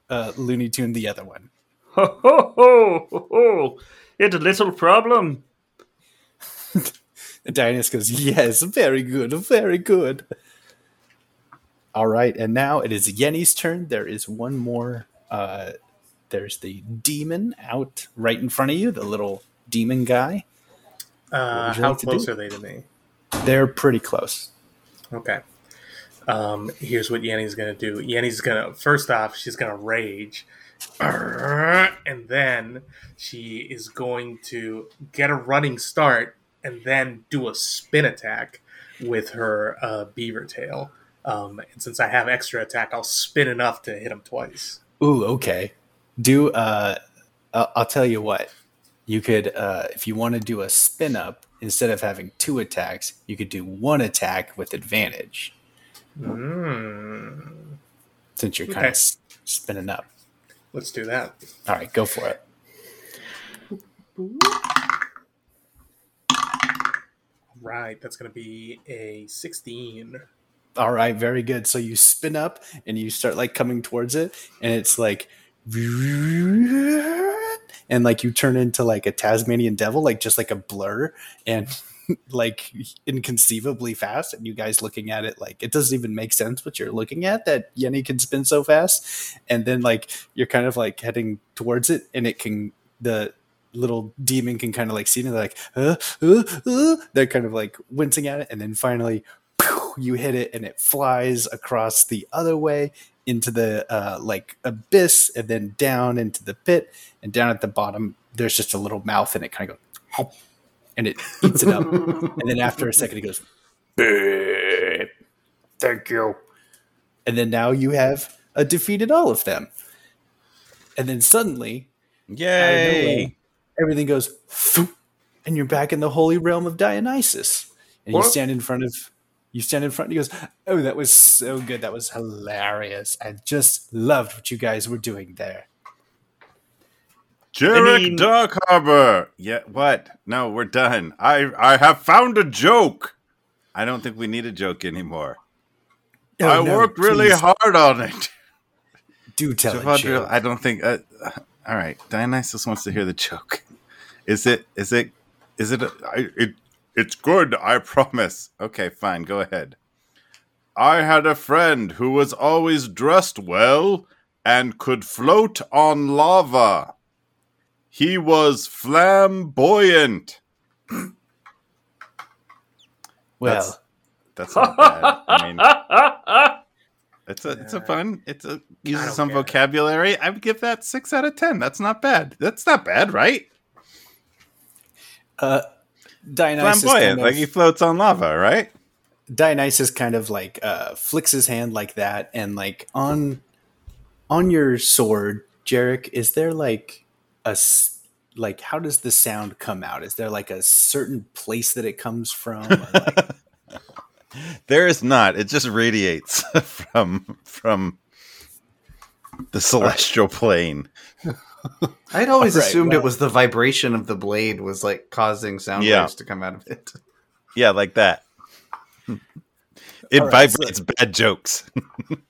uh, Looney Tune the other one. Ho ho ho ho! ho. It's a little problem. Dionysus goes, Yes, very good, very good. All right, and now it is Yenni's turn. There is one more. Uh, there's the demon out right in front of you, the little demon guy. Uh, how like close are they to me? They're pretty close. Okay. Um, here's what Yenni's gonna do. Yenni's gonna first off, she's gonna rage, and then she is going to get a running start and then do a spin attack with her uh, beaver tail. Um, and since I have extra attack, I'll spin enough to hit him twice. Ooh, okay. Do uh, I'll, I'll tell you what. You could, uh, if you want to do a spin up instead of having two attacks, you could do one attack with advantage Mm. since you're kind of s- spinning up. Let's do that. All right, go for it. Right, that's gonna be a 16. All right, very good. So you spin up and you start like coming towards it, and it's like, and like you turn into like a Tasmanian devil, like just like a blur, and like inconceivably fast. And you guys looking at it like it doesn't even make sense what you're looking at that Yenni can spin so fast. And then like you're kind of like heading towards it, and it can the little demon can kind of like see it they're like uh, uh, uh. they're kind of like wincing at it and then finally you hit it and it flies across the other way into the uh, like abyss and then down into the pit and down at the bottom there's just a little mouth and it kind of goes hop, and it eats it up and then after a second it goes "Beep. thank you and then now you have uh, defeated all of them and then suddenly Yay! everything goes and you're back in the holy realm of Dionysus. And you stand in front of you stand in front and he goes, Oh, that was so good. That was hilarious. I just loved what you guys were doing there. Jerik mean- Dark Harbor. Yeah, what? No, we're done. I I have found a joke. I don't think we need a joke anymore. Oh, I no, worked really please hard on it. Do tell it, Javadriel, I don't think. Uh, uh, all right, Dionysus wants to hear the joke. Is it? Is it? Is it? A, I, it it's good. I promise. Okay, fine. Go ahead. I had a friend who was always dressed well and could float on lava. He was flamboyant. Well, That's not bad. I mean, it's a it's a fun. It's a uses some vocabulary. I would give that six out of ten. That's not bad. That's not bad, right? uh, Dionysus Flamboyant, kind of, like he floats on lava, right? Dionysus kind of like uh, flicks his hand like that, and like on on your sword, Jerik, is there like a like how does the sound come out? Is there like a certain place that it comes from? Like, There is not. It just radiates from from the celestial plane. I'd always Alright, assumed well- it was the vibration of the blade was like causing sound Yeah. waves to come out of it. Yeah, like that. It All right, so- vibrates bad jokes.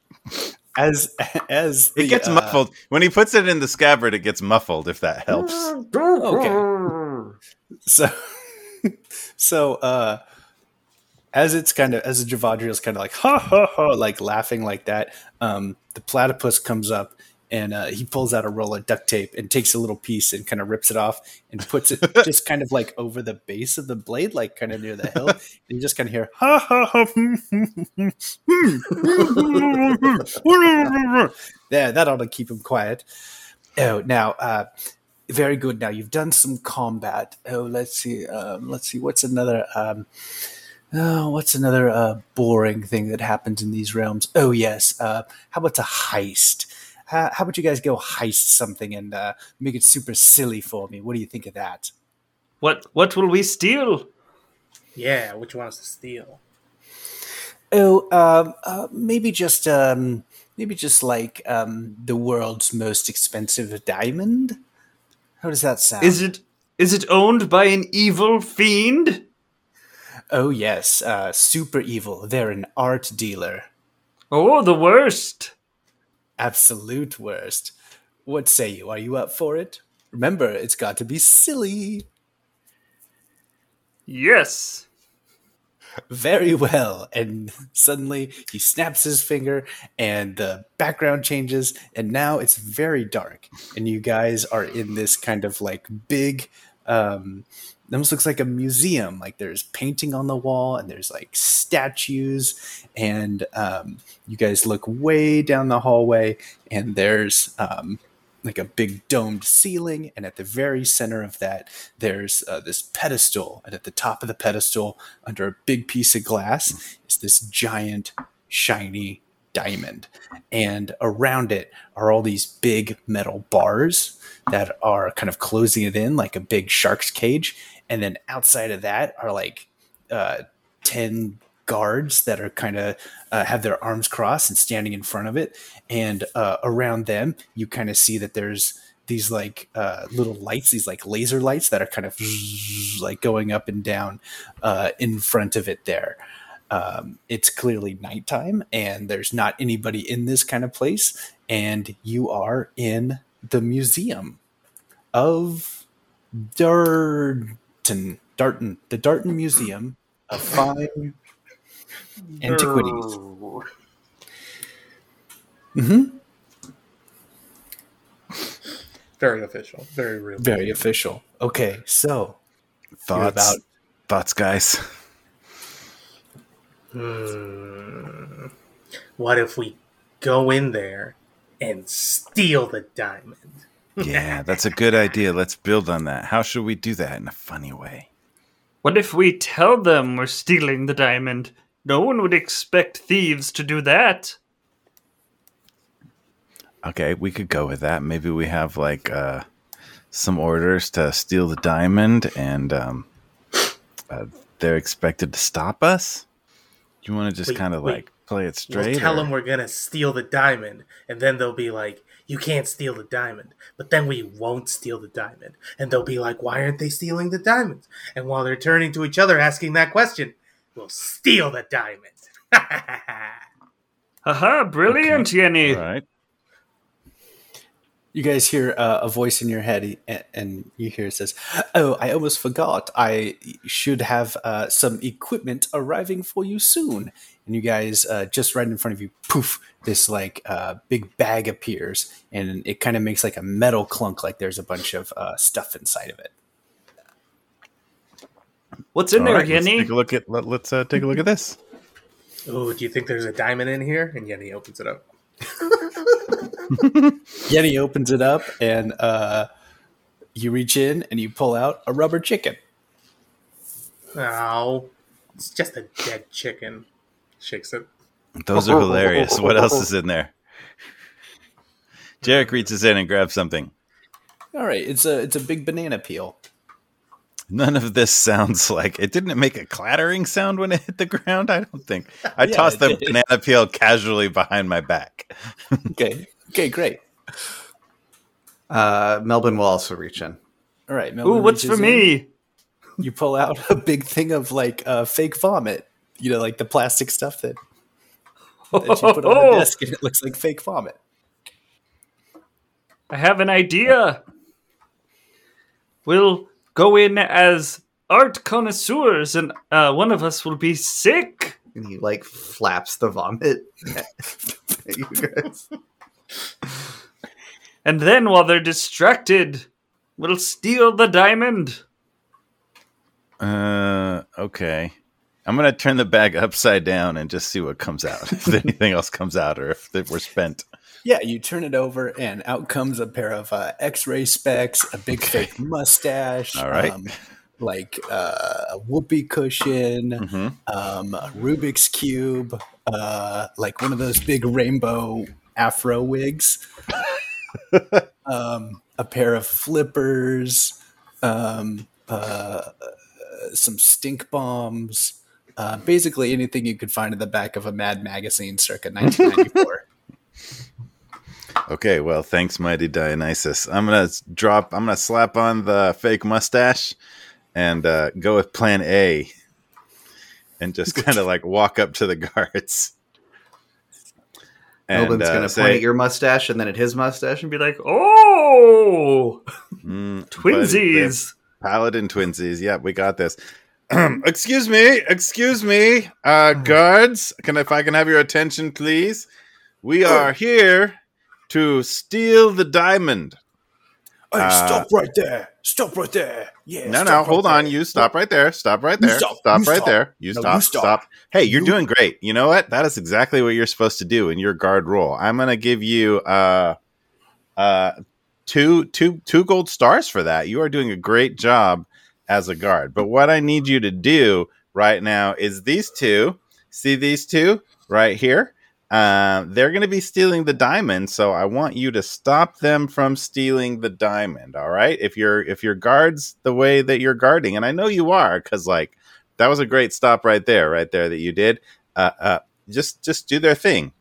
as as It gets uh, muffled when he puts it in the scabbard. It gets muffled. If that helps. Okay. So, so uh, as it's kind of as the Javadriel's kind of like ha ha ha, like laughing like that. Um, the platypus comes up and uh, he pulls out a roll of duct tape and takes a little piece and kind of rips it off and puts it just kind of like over the base of the blade, like kind of near the hill. and you just kind of hear ha ha ha. yeah, that ought to keep him quiet. Oh, now uh, very good. Now you've done some combat. Oh, let's see. Um, let's see. What's another? Um, oh, what's another uh, boring thing that happens in these realms? Oh, yes. Uh, how about a heist? How, how about you guys go heist something and uh, make it super silly for me? What do you think of that? What what will we steal? Yeah, which one is to steal? Oh, um, uh, maybe just um, maybe just like um, the world's most expensive diamond. How does that sound? Is it is it owned by an evil fiend? Oh yes, uh, super evil. They're an art dealer. Oh, the worst. Absolute worst. What say you? Are you up for it? Remember, it's got to be silly. Yes. Very well. And suddenly he snaps his finger and the background changes and now it's very dark. And you guys are in this kind of like big um it almost looks like a museum. Like there's painting on the wall and there's like statues. And um you guys look way down the hallway and there's um like a big domed ceiling, and at the very center of that, there's uh, this pedestal, and at the top of the pedestal, under a big piece of glass, is this giant, shiny diamond, and around it are all these big metal bars that are kind of closing it in like a big shark's cage, and then outside of that are like uh, ten guards that are kind of uh, have their arms crossed and standing in front of it. And uh, around them you kind of see that there's these like uh, little lights these like laser lights that are kind of like going up and down uh, in front of it there. Um, it's clearly nighttime and there's not anybody in this kind of place. And you are in the museum of darton darton the darton museum of fine antiquities hmm Very official. Very real. Very official. Okay, so Thoughts? about- Thoughts, guys? Hmm. What if we go in there and steal the diamond? Yeah, that's a good idea. Let's build on that. How should we do that in a funny way? What if we tell them we're stealing the diamond? No one would expect thieves to do that. Okay, we could go with that. Maybe we have like uh, some orders to steal the diamond, and um, uh, they're expected to stop us. You want to just kind of like play it We'll straight? tell or- them we're gonna steal the diamond, and then they'll be like, "You can't steal the diamond." But then we won't steal the diamond, and they'll be like, "Why aren't they stealing the diamonds? And while they're turning to each other asking that question, we'll steal the diamond. Haha, brilliant, Yenni. All right. you guys hear uh, a voice in your head, and, and you hear it says, "Oh, I almost forgot. I should have uh, some equipment arriving for you soon." And you guys, uh, just right in front of you, poof! This like uh, big bag appears, and it kind of makes like a metal clunk, like there's a bunch of uh, stuff inside of it. What's in All there, right, let's Yenni? take a look at let, us uh, take a look at this. oh, do you think there's a diamond in here? And Yenni opens it up. Yenni opens it up, and uh, you reach in and you pull out a rubber chicken. Oh, it's just a dead chicken. Shakes it. Those are hilarious. What else is in there? Jerik reaches in and grabs something. All right, it's a it's a big banana peel. None of this sounds like it didn't it make a clattering sound when it hit the ground. I don't think. I Yeah, tossed the did. banana peel casually behind my back. Okay, okay, great. Uh, Melbin will also reach in. All right, Ooh, what's for in. me? you pull out a big thing of like uh, fake vomit. You know, like the plastic stuff that, that you put on the desk and it looks like fake vomit. I have an idea. We'll go in as art connoisseurs, and uh, one of us will be sick. And he like flaps the vomit you guys. And then, while they're distracted, we'll steal the diamond. Uh, okay. I'm gonna turn the bag upside down and just see what comes out. if anything else comes out, or if they- we're spent. Yeah, you turn it over, and out comes a pair of uh, X-ray specs, a big fake mustache, All right. um, like uh, a whoopee cushion, hmm um, a Rubik's cube, uh, like one of those big rainbow afro wigs, um, a pair of flippers, um, uh, some stink bombs. Uh, basically, anything you could find in the back of a Mad magazine circa 1994. Okay, well, thanks, mighty Dionysus. I'm gonna drop. I'm gonna slap on the fake mustache and uh, go with Plan A, and just kind of like walk up to the guards. And, Melbin's uh, gonna say, point at your mustache and then at his mustache and be like, Oh, "Mm, twinsies! Paladin twinsies. Yeah, we got this. excuse me, excuse me, uh, guards. Can if I can have your attention, please? We are here to steal the diamond. Hey, Uh, stop right there! Stop right there! Yeah. no, no, right hold there. on. You stop right there. Stop right there. stop. Stop, right stop. there. You No, stop. you stop. stop. Hey, you're You- doing great. You know what? That is exactly what you're supposed to do in your guard role. I'm gonna give you uh uh two two two gold stars for that. You are doing a great job as a guard. But what I need you to do right now is these two. See these two right here? Uh, they're going to be stealing the diamond, so I want you to stop them from stealing the diamond. All right, if you're if your guards the way that you're guarding, and I know you are, because like that was a great stop right there, right there that you did. Uh, uh, just just do their thing,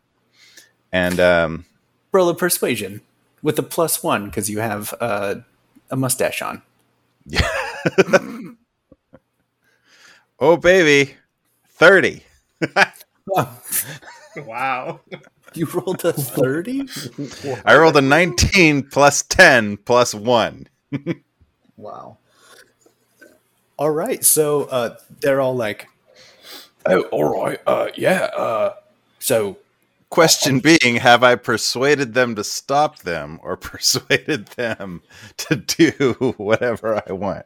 and um, Roll a persuasion with a plus one because you have uh, a mustache on. oh baby, thirty. Wow. You rolled a thirty. I rolled a nineteen plus ten plus one. "Wow." all right, so uh, they're all like, "Oh, all right, uh, yeah." Uh, so Question being, have I persuaded them to stop them or persuaded them to do whatever I want?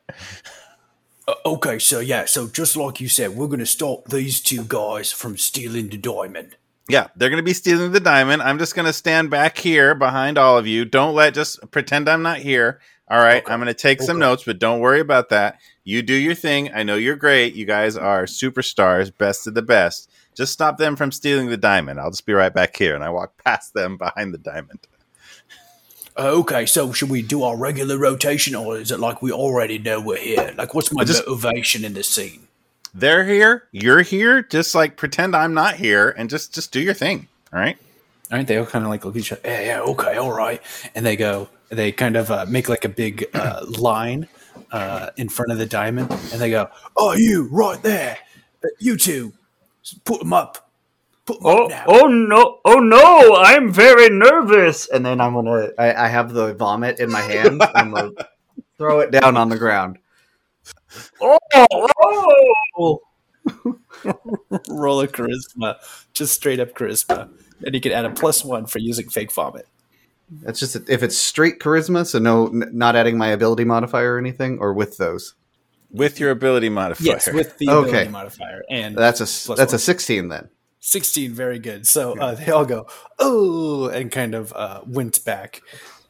Uh, okay, so yeah, so just like you said, we're gonna stop these two guys from stealing the diamond. Yeah, they're going to be stealing the diamond. I'm just going to stand back here behind all of you. Don't let just pretend I'm not here. All right, Okay. I'm going to take some notes, but don't worry about that. You do your thing. I know you're great. You guys are superstars, best of the best. Just stop them from stealing the diamond. I'll just be right back here. And I walk past them behind the diamond. Okay, so should we do our regular rotation, or is it like we already know we're here? Like, what's my just- motivation in this scene? They're here. You're here. Just like pretend I'm not here and just just do your thing. All right. Aren't they all kind of like look at each other? Yeah, yeah, okay, all right. And they go, they kind of uh, make like a big uh, line uh, in front of the diamond, and they go, "Oh, you right there, you two, put them up, put them Oh, up now." oh no! Oh no! I'm very nervous. And then I'm gonna. I, I have the vomit in my hand. I'm gonna throw it down on the ground. Oh, oh! Roll a charisma, just straight up charisma, and you can add a plus one for using fake vomit. That's just if it's straight charisma, so no, n- not adding my ability modifier or anything, or with those. With your ability modifier. Yes, with the Okay. ability modifier, and That's a s- Plus that's one. a sixteen then. 16 very good so uh, they all go oh and kind of uh, wince back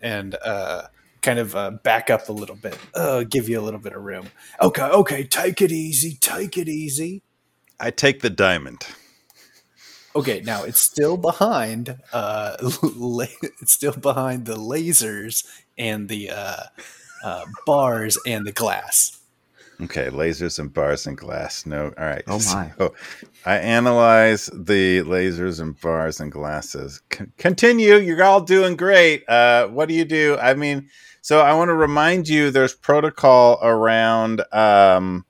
and uh, kind of uh, back up a little bit uh, give you a little bit of room okay okay take it easy take it easy I take the diamond. okay now it's still behind uh, la- it's still behind the lasers and the uh, uh, bars and the glass Okay, lasers and bars and glass. No, all right. Oh my. So I analyze the lasers and bars and glasses. C- continue. You're all doing great. Uh, what do you do? I mean, so I want to remind you there's protocol around um,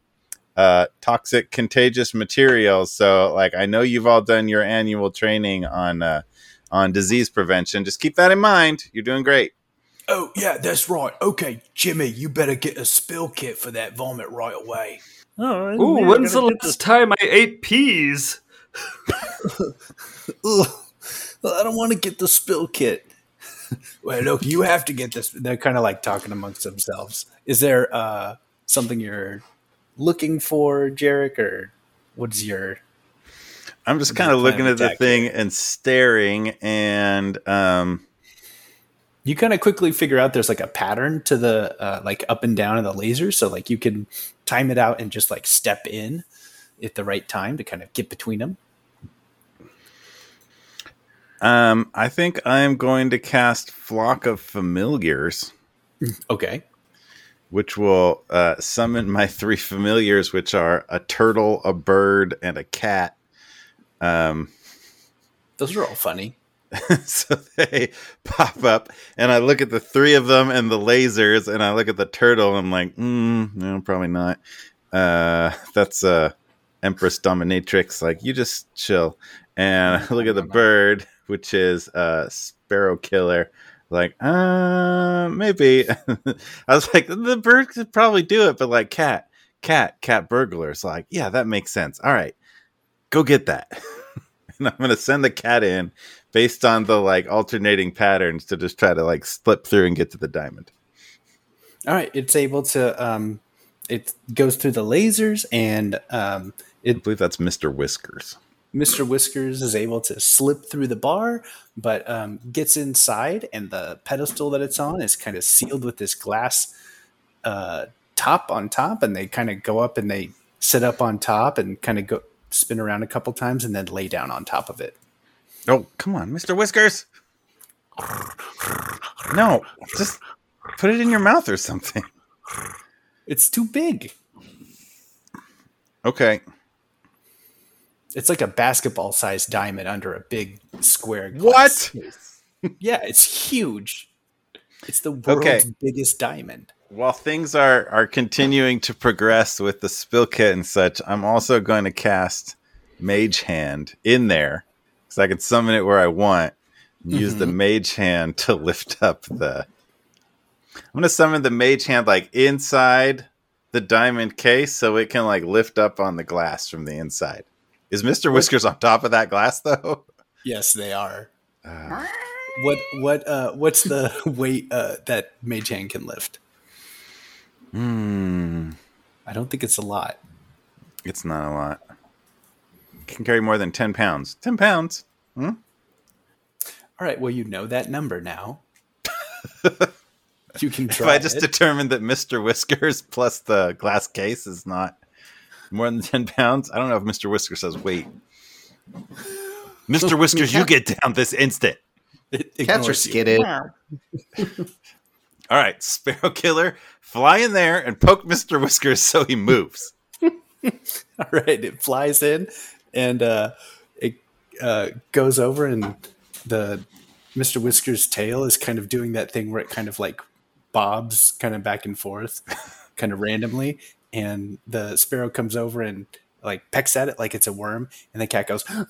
uh, toxic, contagious materials. So, like, I know you've all done your annual training on uh, on disease prevention. Just keep that in mind. You're doing great. Oh yeah that's right okay jimmy you better get a spill kit for that vomit right away Oh, Ooh, when's the last time I ate peas? Ugh, I don't want to get the spill kit. Wait, look, you have to get this. They're kind of like talking amongst themselves. Is there uh, something you're looking for, Jerik, or what's your I'm just kind of looking at the thing and staring, and um, you kind of quickly figure out there's like a pattern to the uh, like up and down of the laser so like you can time it out and just like step in at the right time to kind of get between them um, I think I'm going to cast Flock of Familiars, okay. Which will uh, summon my three familiars, which are a turtle, a bird, and a cat. Um, those are all funny so they pop up, and I look at the three of them and the lasers, and I look at the turtle. And I'm like, mm, no, probably not. Uh, that's uh, Empress Dominatrix. Like, you just chill. And I look at the bird, which is uh, Sparrow Killer. Like, uh, maybe. I was like, the bird could probably do it, but like, cat, cat, cat burglar. burglars. Like, yeah, that makes sense. All right, go get that. and I'm gonna send the cat in based on the like alternating patterns to just try to like slip through and get to the diamond. all right it's able to um it goes through the lasers and um I believe that's Mr. Whiskers. Mr. Whiskers is able to slip through the bar, but um, gets inside, and the pedestal that it's on is kind of sealed with this glass uh, top on top, and they kind of go up and they sit up on top and kind of go spin around a couple times and then lay down on top of it. Oh, come on, Mr. Whiskers. No, just put it in your mouth or something. It's too big. Okay. It's like a basketball sized diamond under a big square. What? yeah, it's huge. It's the world's Okay. biggest diamond. While things are are continuing to progress with the spill kit and such, I'm also going to cast Mage Hand in there because I can summon it where I want. and Use the Mage Hand to lift up the. I'm to summon the Mage Hand like inside the diamond case so it can like lift up on the glass from the inside. Is Mister Whiskers on top of that glass though? Yes, they are. Uh, What what uh what's the weight uh that Mage Hand can lift? hmm. I don't think it's a lot. It's not a lot. Can carry more than ten pounds. Ten pounds. Hmm? All right, well you know that number now. you can If try I just it. determined that Mr. Whiskers plus the glass case is not more than 10 pounds, I don't know if Mr. Whiskers says weight. Mr. Whiskers, you get down this instant. It Cats are ignores skidded. All right, Sparrow Killer, fly in there and poke Mr. Whiskers so he moves. All right, it flies in and uh it uh goes over and the Mr. Whisker's tail is kind of doing that thing where it kind of like bobs kind of back and forth kind of randomly and the sparrow comes over and like pecks at it like it's a worm and the cat goes meow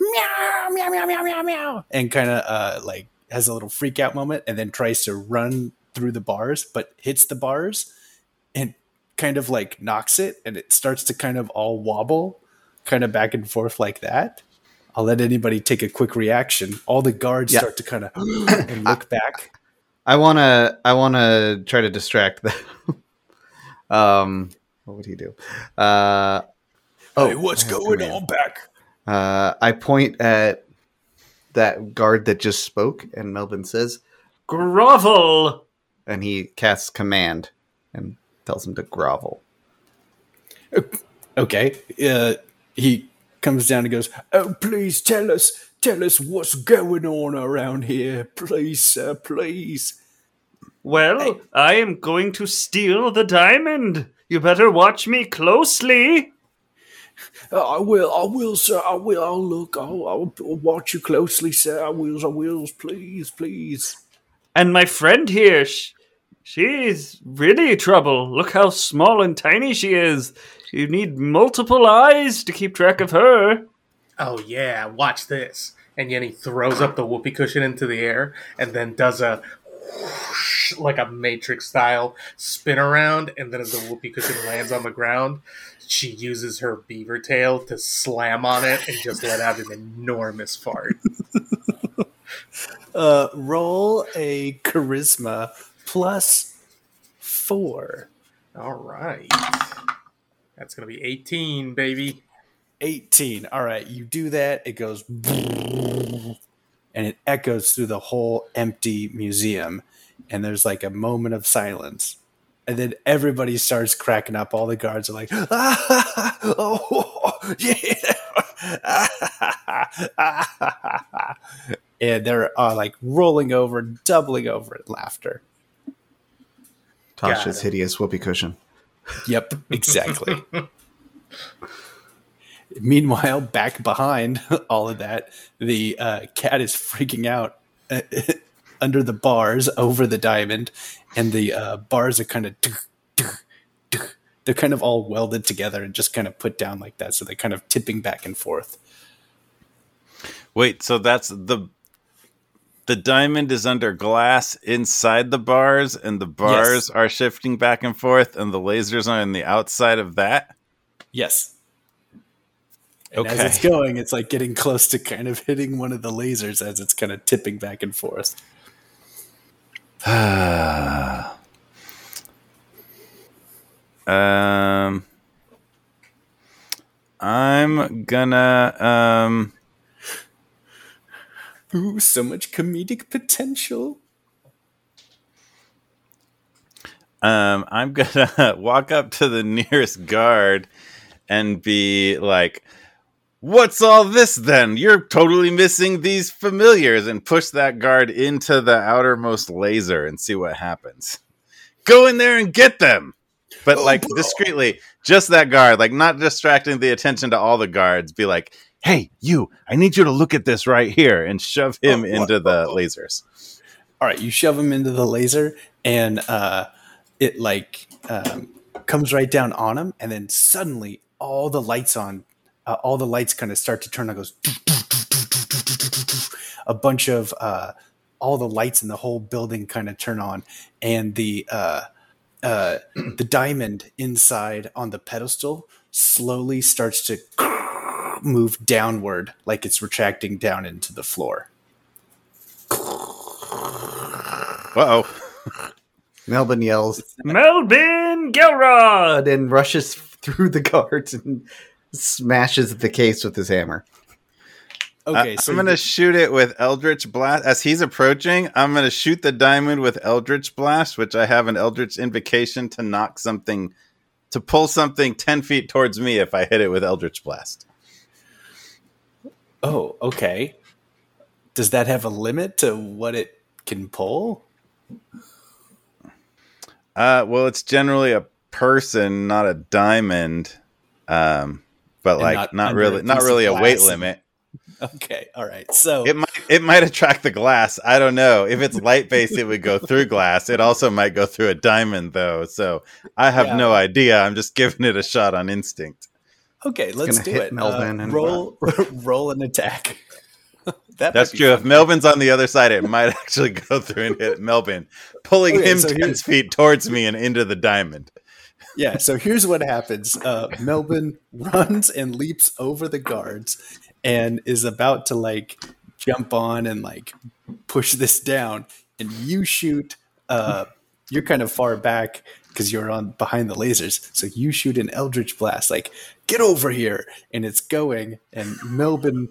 meow meow meow meow meow and kind of uh like has a little freak out moment and then tries to run through the bars but hits the bars and kind of like knocks it and it starts to kind of all wobble kind of back and forth like that i'll let anybody take a quick reaction all the guards Yeah. start to kind of and look back I wanna I wanna try to distract them. um, what would he do? Uh, oh, hey, what's going on back Uh, I point at that guard that just spoke, and Melbin says, Grovel! and he casts command and tells him to grovel. okay uh, he comes down and goes oh please tell us tell us what's going on around here please sir please Well, I am going to steal the diamond. You better watch me closely. I will, I will, sir. I will. I'll look. I'll, I'll watch you closely, sir. I will. I will. Please, please. And my friend here, she's really trouble. Look how small and tiny she is. You need multiple eyes to keep track of her. Oh yeah, watch this. And then he throws up the whoopee cushion into the air and then does a whoosh, like a matrix style spin around and then as the whoopee cushion lands on the ground, she uses her beaver tail to slam on it and just let out an enormous fart. Uh, roll a charisma plus four. All right. That's going to be 18, baby. 18. All right, you do that, it goes and it echoes through the whole empty museum. And there's like a moment of silence. And then everybody starts cracking up. All the guards are like, ah, oh, yeah. and they're uh, like rolling over, doubling over in laughter. Tasha's it. hideous whoopee cushion. Yep, exactly. Meanwhile, back behind all of that, the uh, cat is freaking out uh, under the bars over the diamond, and the uh, bars are kind of they're kind of all welded together and just kind of put down like that, so they're kind of tipping back and forth. Wait, so that's the the diamond is under glass inside the bars, and the bars Yes. are shifting back and forth, and the lasers are on the outside of that. Yes. And as it's going, it's like getting close to kind of hitting one of the lasers as it's kind of tipping back and forth. um, I'm gonna um. Ooh, so much comedic potential. Um, I'm gonna walk up to the nearest guard and be like, "What's all this then? You're totally missing these familiars," and push that guard into the outermost laser and see what happens. Go in there and get them, but like discreetly, just that guard, like not distracting the attention to all the guards. Be like, "Hey, you! I need you to look at this right here," and shove him Oh, into the lasers. all right, you shove him into the laser, and uh, it like um, comes right down on him, and then suddenly all the lights on, uh, all the lights kind of start to turn on. Goes a bunch of uh, all the lights in the whole building kind of turn on, and the uh, uh, the diamond inside on the pedestal slowly starts to move downward, like it's retracting down into the floor. Uh oh. Melbin yells Melbin Gelrod! and rushes through the guards and smashes the case with his hammer. Okay, I- so I'm gonna shoot it with Eldritch Blast as he's approaching. I'm gonna shoot the diamond with Eldritch Blast, which I have an Eldritch Invocation to knock something, to pull something ten feet towards me if I hit it with Eldritch Blast. Oh, okay. Does that have a limit to what it can pull? Uh, well, it's generally a person, not a diamond. Um, but And like not not, really, not really a weight limit. Okay, all right. So It might it might attract the glass. I don't know. If it's light based, it would go through glass. It also might go through a diamond though. So I have Yeah. no idea. I'm just giving it a shot on instinct. Okay, let's do hit it. Melbin Uh, and- roll roll an attack. that That's might be true. If. Melbin's on the other side, it might actually go through and hit Melbin, pulling Okay, him so 10 here's- feet towards me and into the diamond. Yeah, so here's what happens. Uh, Melbin runs and leaps over the guards and is about to like jump on and like push this down. And you shoot, uh, you're kind of far back because you're on behind the lasers. So you shoot an Eldritch Blast, like, get over here. And it's going. And Melbin,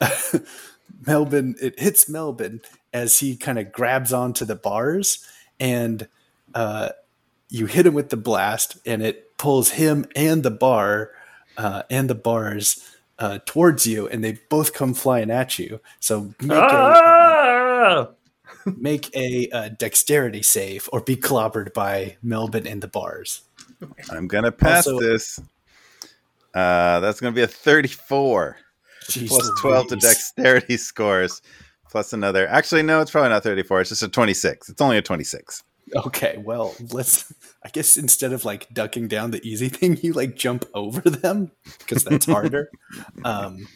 Melbin, it hits Melbin as he kind of grabs onto the bars and uh, you hit him with the blast and it pulls him and the bar uh, and the bars uh, towards you and they both come flying at you so make a, Ah! make a, uh dexterity save or be clobbered by melbin and the bars I'm going to pass Also- this. Uh, that's going to be a 34 Jeez plus 12 to dexterity scores, plus another. Actually, no, it's probably not 34. It's just a 26. It's only a 26. okay well let's i guess instead of like ducking down the easy thing you like jump over them because that's harder um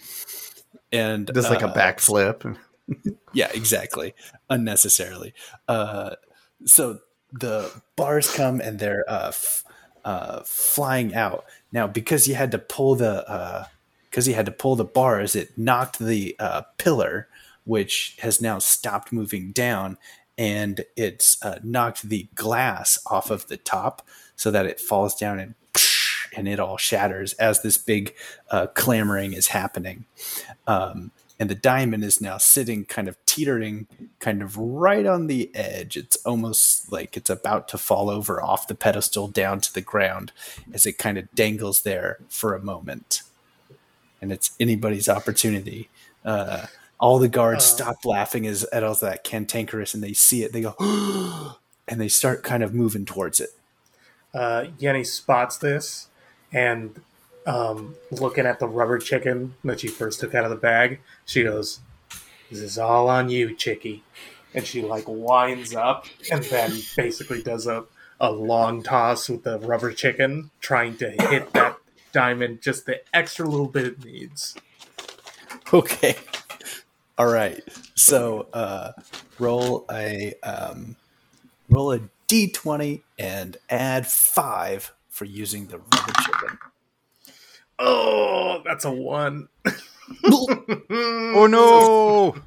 and just like a uh, backflip. Yeah, exactly. Unnecessarily. Uh, so the bars come and they're uh, f- uh, flying out now because he had to pull the because he had to pull the bars. It knocked the uh, pillar, which has now stopped moving down, and it's uh, knocked the glass off of the top so that it falls down and and it all shatters as this big uh, clamoring is happening. Um, and the diamond is now sitting kind of teetering kind of right on the edge. It's almost like it's about to fall over off the pedestal down to the ground as it kind of dangles there for a moment. And it's anybody's opportunity. Uh, all the guards Uh. stop laughing as at all that cantankerous and they see it they go and they start kind of moving towards it. Uh, Yenny spots this and um, looking at the rubber chicken that she first took out of the bag, she goes, "This is all on you, Chicky," And she like winds up and then basically does a a long toss with the rubber chicken, trying to hit that diamond just the extra little bit it needs. Okay. All right. So uh, roll a um, roll a d20 and add five for using the rubber chicken. Oh, that's a one. Oh no!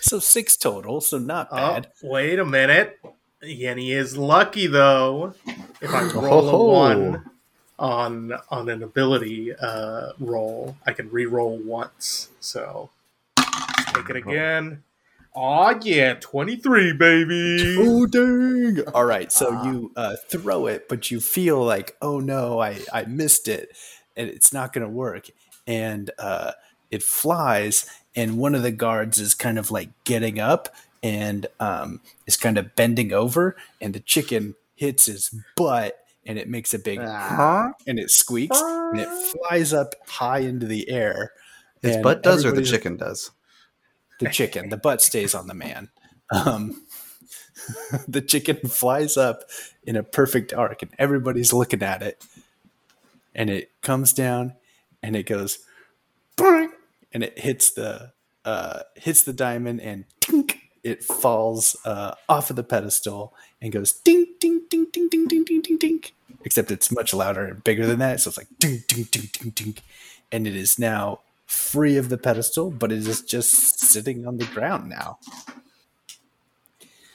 So six total. So not Oh, bad. wait a minute. Yenni is lucky though. If I roll a Oh. one on on an ability uh, roll, I can re-roll once. So let's take it again. Aw yeah, twenty three, baby. Oh dang! All right. So you uh, throw it, but you feel like, oh no, I I missed it, and it's not going to work. And uh, it flies, and one of the guards is kind of like getting up and um, is kind of bending over, and the chicken hits his butt, and it makes a big Ah. and it squeaks, and it flies up high into the air. His butt does or the chicken does? the chicken. The butt stays on the man. Um, the chicken flies up in a perfect arc, and everybody's looking at it. And it comes down, and it goes, "Boing," and it hits the uh, hits the diamond, and tink, it falls uh, off of the pedestal and goes ding, ding, ding, ding, ding, ding, ding, ding, ding. Except it's much louder and bigger than that, so it's like ding, ding, ding, ding, ding, and it is now free of the pedestal, but it is just sitting on the ground now.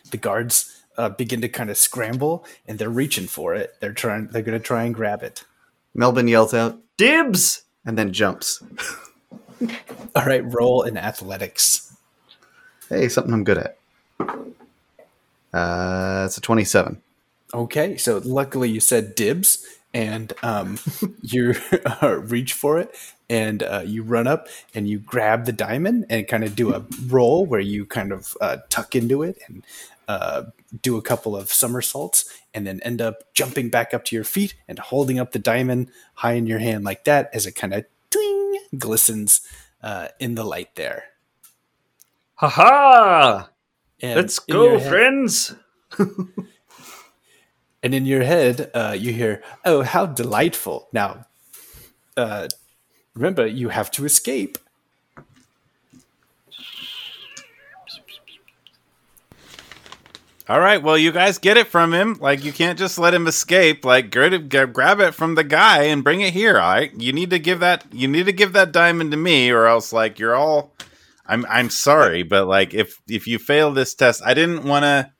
The guards uh, begin to kind of scramble, and they're reaching for it. They're trying. They're going to try and grab it. Melbin yells out Dibs! and then jumps. All right, roll in athletics. Hey, something I'm good at. Uh, it's a 27. Okay, so luckily you said dibs, and um, you uh, reach for it, and uh, you run up and you grab the diamond and kind of do a roll where you kind of uh, tuck into it and uh, do a couple of somersaults, and then end up jumping back up to your feet and holding up the diamond high in your hand like that as it kind of twing glistens uh, in the light there. Ha ha! And Let's go, friends! And in your head, uh, you hear, "Oh, how delightful!" Now, uh, remember, you have to escape. All right, well, you guys get it from him. Like, you can't just let him escape. Like, grab it from the guy and bring it here. All right, you need to give that. You need to give that diamond to me, or else, like, you're all. I'm I'm sorry, but like, if if you fail this test, I didn't want to.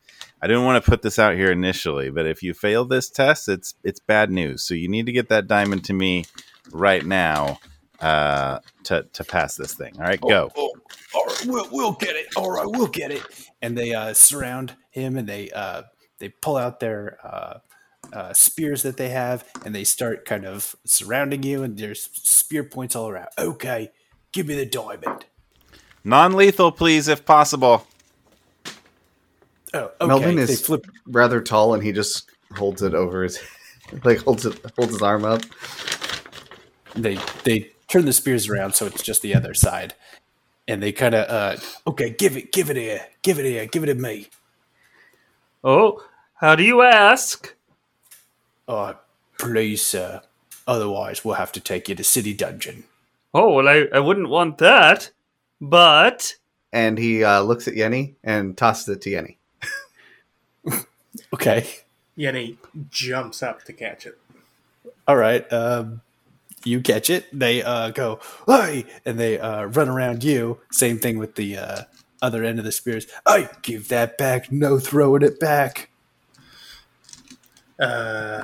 I didn't want to put this out here initially, but if you fail this test, it's it's bad news. So you need to get that diamond to me right now uh, to to pass this thing. All right, go. Oh, all right, we'll, we'll get it. All right, we'll get it. And they uh, surround him, and they uh, they pull out their uh, uh, spears that they have, and they start kind of surrounding you. And there's spear points all around. Okay, give me the diamond. Non-lethal, please, if possible. Oh, okay. Melbin is flip. rather tall and he just holds it over his like holds it holds his arm up. They they turn the spears around, so it's just the other side. And they kind of uh, okay, give it, give it here, give it here, give it to me. Oh, how do you ask? Oh, please, sir. Otherwise, we'll have to take you to city dungeon. Oh, well, I, I wouldn't want that. But And he uh, looks at Yenni and tosses it to Yenni. Okay. Yenni jumps up to catch it. All right. Um, you catch it. They uh, go, hey, and they uh, run around you. Same thing with the uh, other end of the spears. I give that back. No throwing it back. Uh,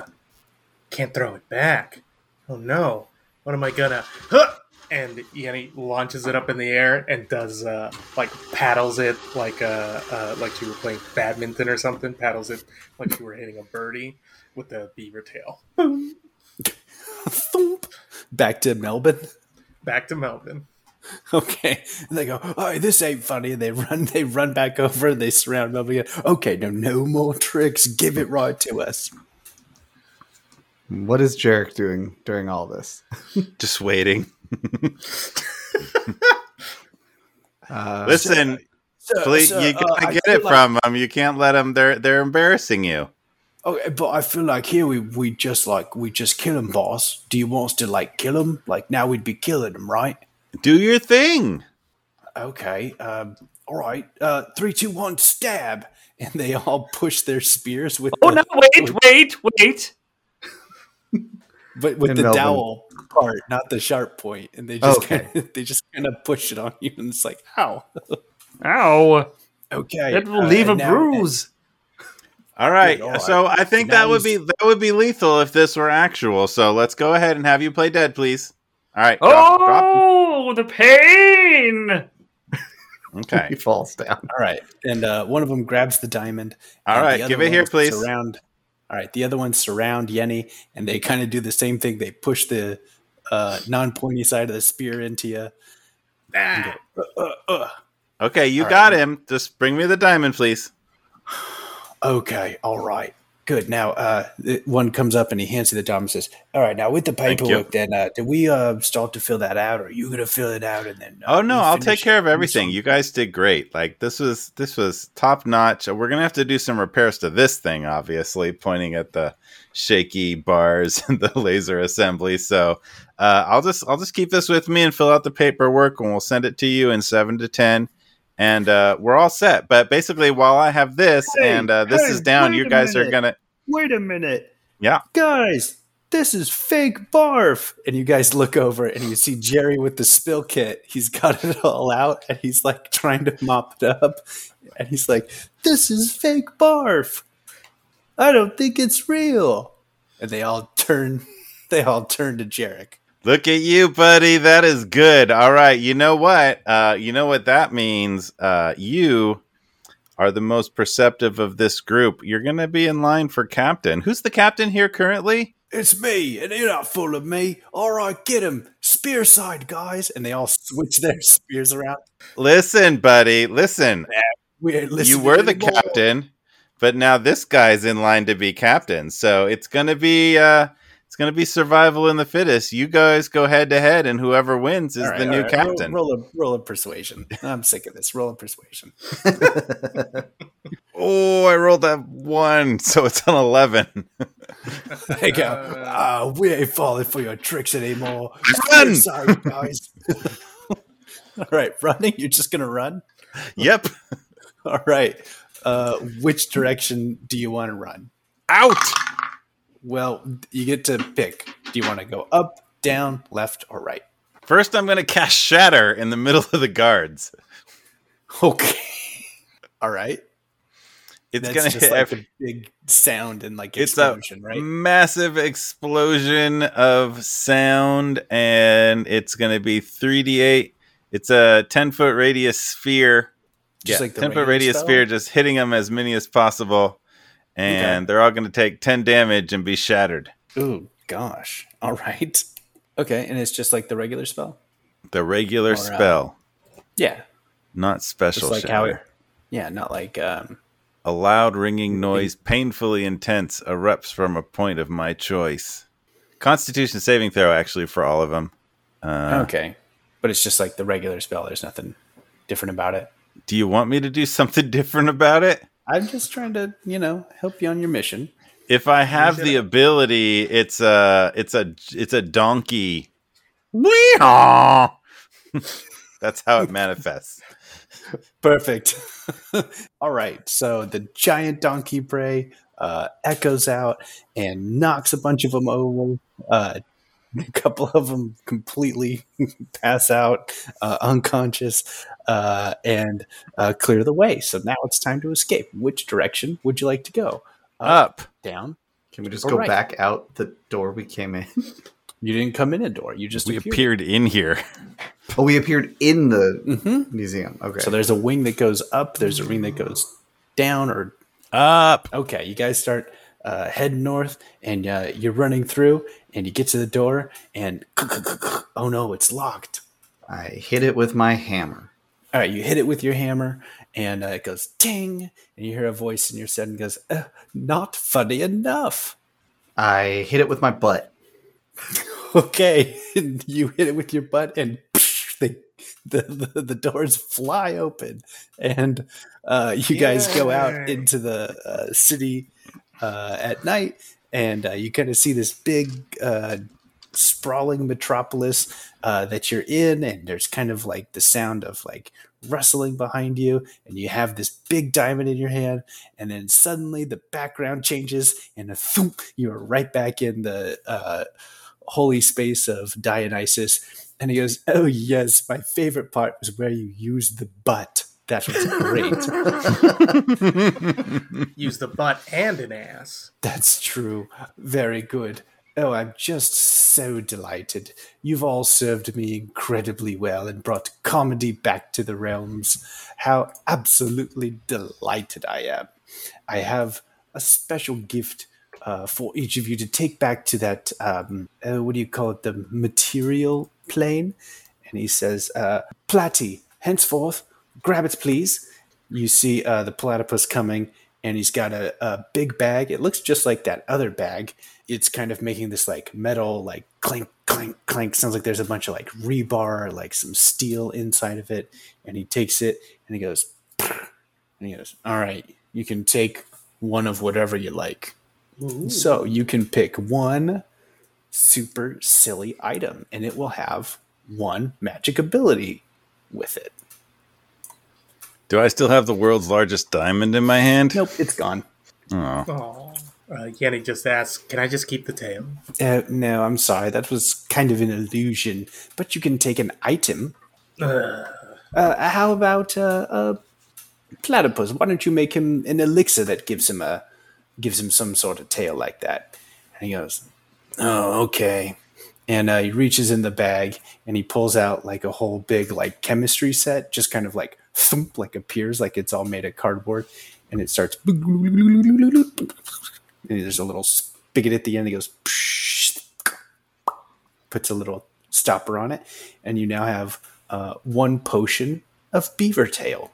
can't throw it back. oh no, what am I gonna? Huh! And Yenni launches it up in the air and does uh, like paddles it like uh, uh, like you were playing badminton or something. Paddles it like you were hitting a birdie with the beaver tail. Boom. Thump. Back to Melbin. Back to Melbin. Okay. And they go, oh, this ain't funny. And they run, they run back over and they surround Melbin again. Okay, no, no more tricks. Give it right to us. What is Jerik doing during all this? Just waiting. Uh, Listen, So- please, so, you uh, gotta I get it like- from them. You can't let them. They're they're embarrassing you. Okay, but I feel like here we we just like we just kill him, boss. Do you want us to like kill him? Like now we'd be killing him, right? Do your thing. Okay. Um, all right. Uh, three, two, one, stab. And they all push their spears with Oh the, no! Wait, wait, wait! But with In the Melbin. dowel part, not the sharp point, and they just Okay. kinda, they just kind of push it on you, and it's like, ow. Ow! Okay, That will uh, leave a now- bruise. All right. Good, all So I think Now that would be that would be lethal if this were actual. So let's go ahead and have you play dead, please. All right. Drop, drop. Oh, the pain! Okay. he falls down. All right, and uh, one of them grabs the diamond. All and right, the other give it here, please. Surround. All right, the other ones surround Yenni, and they kind of do the same thing. They push the uh, non-pointy side of the spear into you. Ah, Uh, uh. Okay, you All got right. him. Just bring me the diamond, please. Okay, all right, good. Now, uh, one comes up and he hands you the diamond and says, "All right, now with the paperwork, then uh, did we uh, start to fill that out, or are you gonna fill it out and then?" Uh, Oh no, I'll take care of everything. You guys did great. Like this was this was top notch. We're gonna have to do some repairs to this thing, obviously, pointing at the shaky bars and the laser assembly. So uh, I'll just I'll just keep this with me and fill out the paperwork, and we'll send it to you in seven to ten. And uh, we're all set. But basically, while I have this Hey, and uh, this hey, is down, you guys are gonna. Wait a minute. Yeah. Guys, this is fake barf. And you guys look over and you see Jerry with the spill kit. He's got it all out and he's like trying to mop it up. And he's like, This is fake barf. I don't think it's real. And they all turn they all turn to Jerik. Look at you, buddy. That is good. All right. You know what? Uh, you know what that means? Uh, you are the most perceptive of this group. You're going to be in line for captain. Who's the captain here currently? It's me, and you're not full of me. All right, get him. Spear side, guys. And they all switch their spears around. Listen, buddy. Listen. We You were the anymore. captain, but now this guy's in line to be captain. So it's going to be uh, it's going to be survival in the fittest. You guys go head to head, and whoever wins is right, the new right. captain. Roll, roll a roll a persuasion. I'm sick of this. Roll a persuasion. Oh, I rolled that one, so it's an eleven. They go. Uh, "Ah, we ain't falling for your tricks anymore. Run! Sorry, guys. all right, running. You're just gonna run. yep. All right. Uh, which direction do you want to run? Out. Well, you get to pick. Do you want to go up, down, left, or right? First, I'm going to cast Shatter in the middle of the guards. Okay. All right. It's going to hit. like every- a big sound and like it's a explosion, right? massive explosion of sound, and it's going to be 3d8. It's a 10 foot radius sphere. Just yeah, like the 10 foot radius spell? sphere, just hitting them as many as possible. And Okay. they're all going to take 10 damage and be shattered. Ooh, gosh. All right. Okay, and it's just like the regular spell. The regular Or, uh, spell, Yeah, not special just like shatter. how it. Yeah, not like um. A loud ringing noise, painfully intense, erupts from a point of my choice. Constitution saving throw, actually, for all of them. Uh, okay, but it's just like the regular spell. There's nothing different about it. Do you want me to do something different about it? I'm just trying to, you know, help you on your mission. If I have the ability, it's a it's a it's a donkey. That's how it manifests. Perfect. All right. So the giant donkey prey uh, echoes out and knocks a bunch of them over. Uh, a couple of them completely pass out, uh, unconscious, uh, and uh, clear the way. So now it's time to escape. Which direction would you like to go? Up. Down? Can we just go right. back out the door we came in? You didn't come in a door. You just We appeared. appeared in here. Oh, we appeared in the museum. Okay. So there's a wing that goes up. There's a wing that goes down or Up. Okay, you guys start uh, heading north, and uh, you're running through, and you get to the door, and oh no, it's locked. I hit it with my hammer. All right, you hit it with your hammer, and uh, it goes ting, and you hear a voice in your set and goes, uh, "Not funny enough." I hit it with my butt. Okay, and you hit it with your butt, and the the, the, the doors fly open, and uh, you guys go out into the uh, city uh, at night, and uh, you kind of see this big, uh, sprawling metropolis uh, that you're in, and there's kind of like the sound of like rustling behind you, and you have this big diamond in your hand, and then suddenly the background changes, and a thump, you're right back in the uh, holy space of Dionysus. And he goes, Oh, yes, my favorite part was where you used the butt. That was great. Use the butt and an ass. That's true. Very good. Oh, I'm just so delighted. You've all served me incredibly well and brought comedy back to the realms. How absolutely delighted I am. I have a special gift uh, for each of you to take back to that, um, uh, what do you call it, the material plane? And he says, uh, Platy, henceforth, grab it, please. You see uh, the platypus coming, and he's got a, a big bag. It looks just like that other bag. It's kind of making this like metal, like clink, clink, clink. Sounds like there's a bunch of like rebar, like some steel inside of it. And he takes it and he goes, and he goes, All right, you can take one of whatever you like. So you can pick one super silly item, and it will have one magic ability with it. Do I still have the world's largest diamond in my hand? Nope, it's gone. Oh. Oh, uh, Yenni just asked, "Can I just keep the tail?" Uh, no, I'm sorry. That was kind of an illusion. But you can take an item. Uh, how about uh, a platypus? Why don't you make him an elixir that gives him a gives him some sort of tail like that? And he goes, "Oh, okay." And uh, he reaches in the bag and he pulls out like a whole big like chemistry set, just kind of like thump, like appears like it's all made of cardboard, and it starts. And there's a little spigot at the end. That goes. Puts a little stopper on it, and you now have uh, one potion of beaver tail.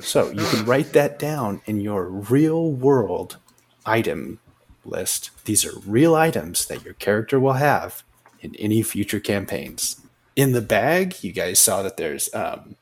So you can write that down in your real world item list. These are real items that your character will have in any future campaigns. In the bag, you guys saw that there's um,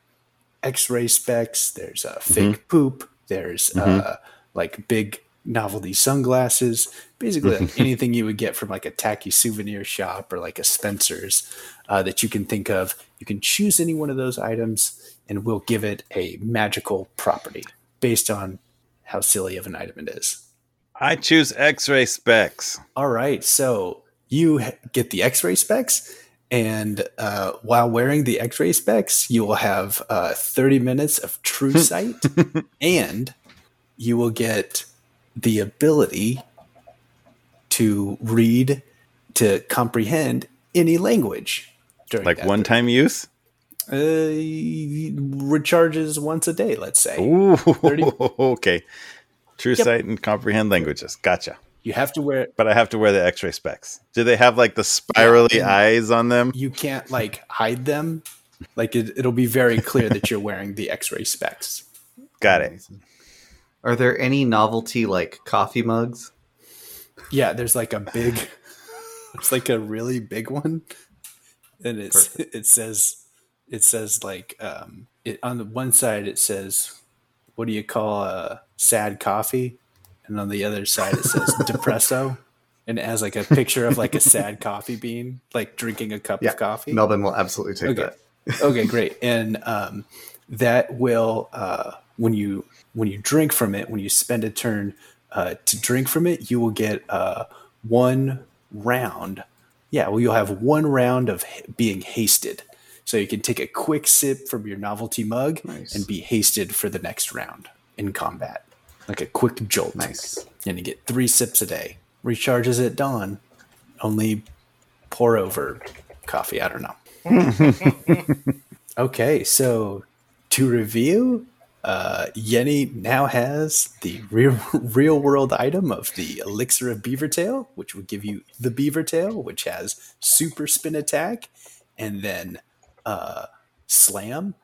X-ray specs. There's uh, fake poop. There's uh, like big novelty sunglasses. Basically, like anything you would get from like a tacky souvenir shop or like a Spencer's uh, that you can think of. You can choose any one of those items, and we'll give it a magical property based on how silly of an item it is. I choose X-ray specs. All right, so you get the X-ray specs, and uh, while wearing the X-ray specs, you will have uh, 30 minutes of true sight, and you will get the ability to read, to comprehend any language. During Like one-time use. uh, recharges once a day. Let's say Ooh, 30 okay. True Yep. sight and comprehend languages. Gotcha. you have to wear. But I have to wear the X-ray specs. Do they have like the spirally Yeah. eyes on them? You can't like hide them. Like it, it'll be very clear that you're wearing the X-ray specs. Got it. Are there any novelty like coffee mugs? Yeah, there's like a big, it's like a really big one, and it's it says it says like um it on the one side it says what do you call a sad coffee, and on the other side it says depresso, and it has like a picture of like a sad coffee bean like drinking a cup Yeah, of coffee. Melbin will absolutely take Okay. that. okay, great. And um, that will uh, when you when you drink from it, when you spend a turn uh, to drink from it, you will get uh, one round. Yeah, well, you'll have one round of being hasted. So you can take a quick sip from your novelty mug Nice. and be hasted for the next round in combat, like a quick jolt. Nice. And you get three sips a day. Recharges at dawn. Only pour over coffee. I don't know. okay, so to review, uh, Yenni now has the real, real world item of the Elixir of Beaver Tail, which will give you the Beaver Tail, which has super spin attack, and then uh, Slam,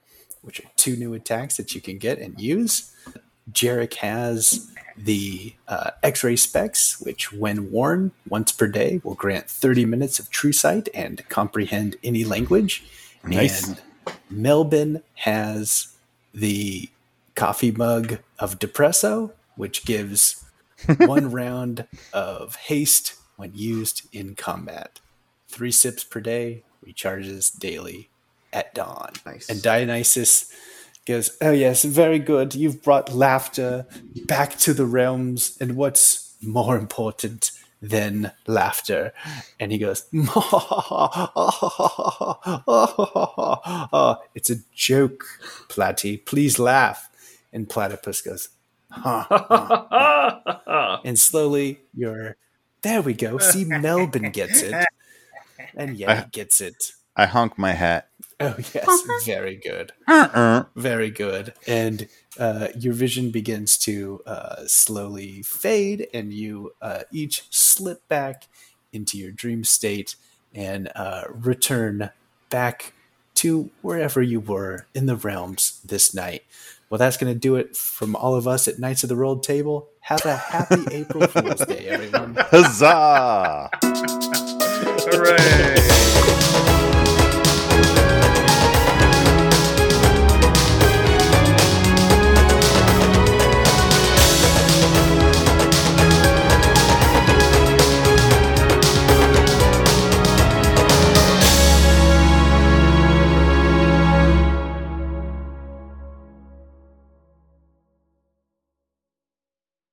which are two new attacks that you can get and use. Jerik has the uh, X ray specs, which, when worn once per day, will grant 30 minutes of true sight and comprehend any language. Nice. And Melbin has the coffee mug of Depresso, which gives one round of haste when used in combat. Three sips per day, recharges daily at dawn. Nice. And Dionysus goes, Oh, yes, very good. You've brought laughter back to the realms. And what's more important than laughter? And he goes, oh, It's a joke, Platy. Please laugh. And Platypus goes, and slowly you're there we go. See Melbin gets it. And yeah, he gets it. I honk my hat. Oh yes, very good. Uh-uh. Very good. And uh, your vision begins to uh, slowly fade, and you uh, each slip back into your dream state and uh, return back to wherever you were in the realms this night. Well, that's going to do it from all of us at Knights of the Rolled Table. Have a happy April Fool's Day, everyone. Huzzah! Hooray!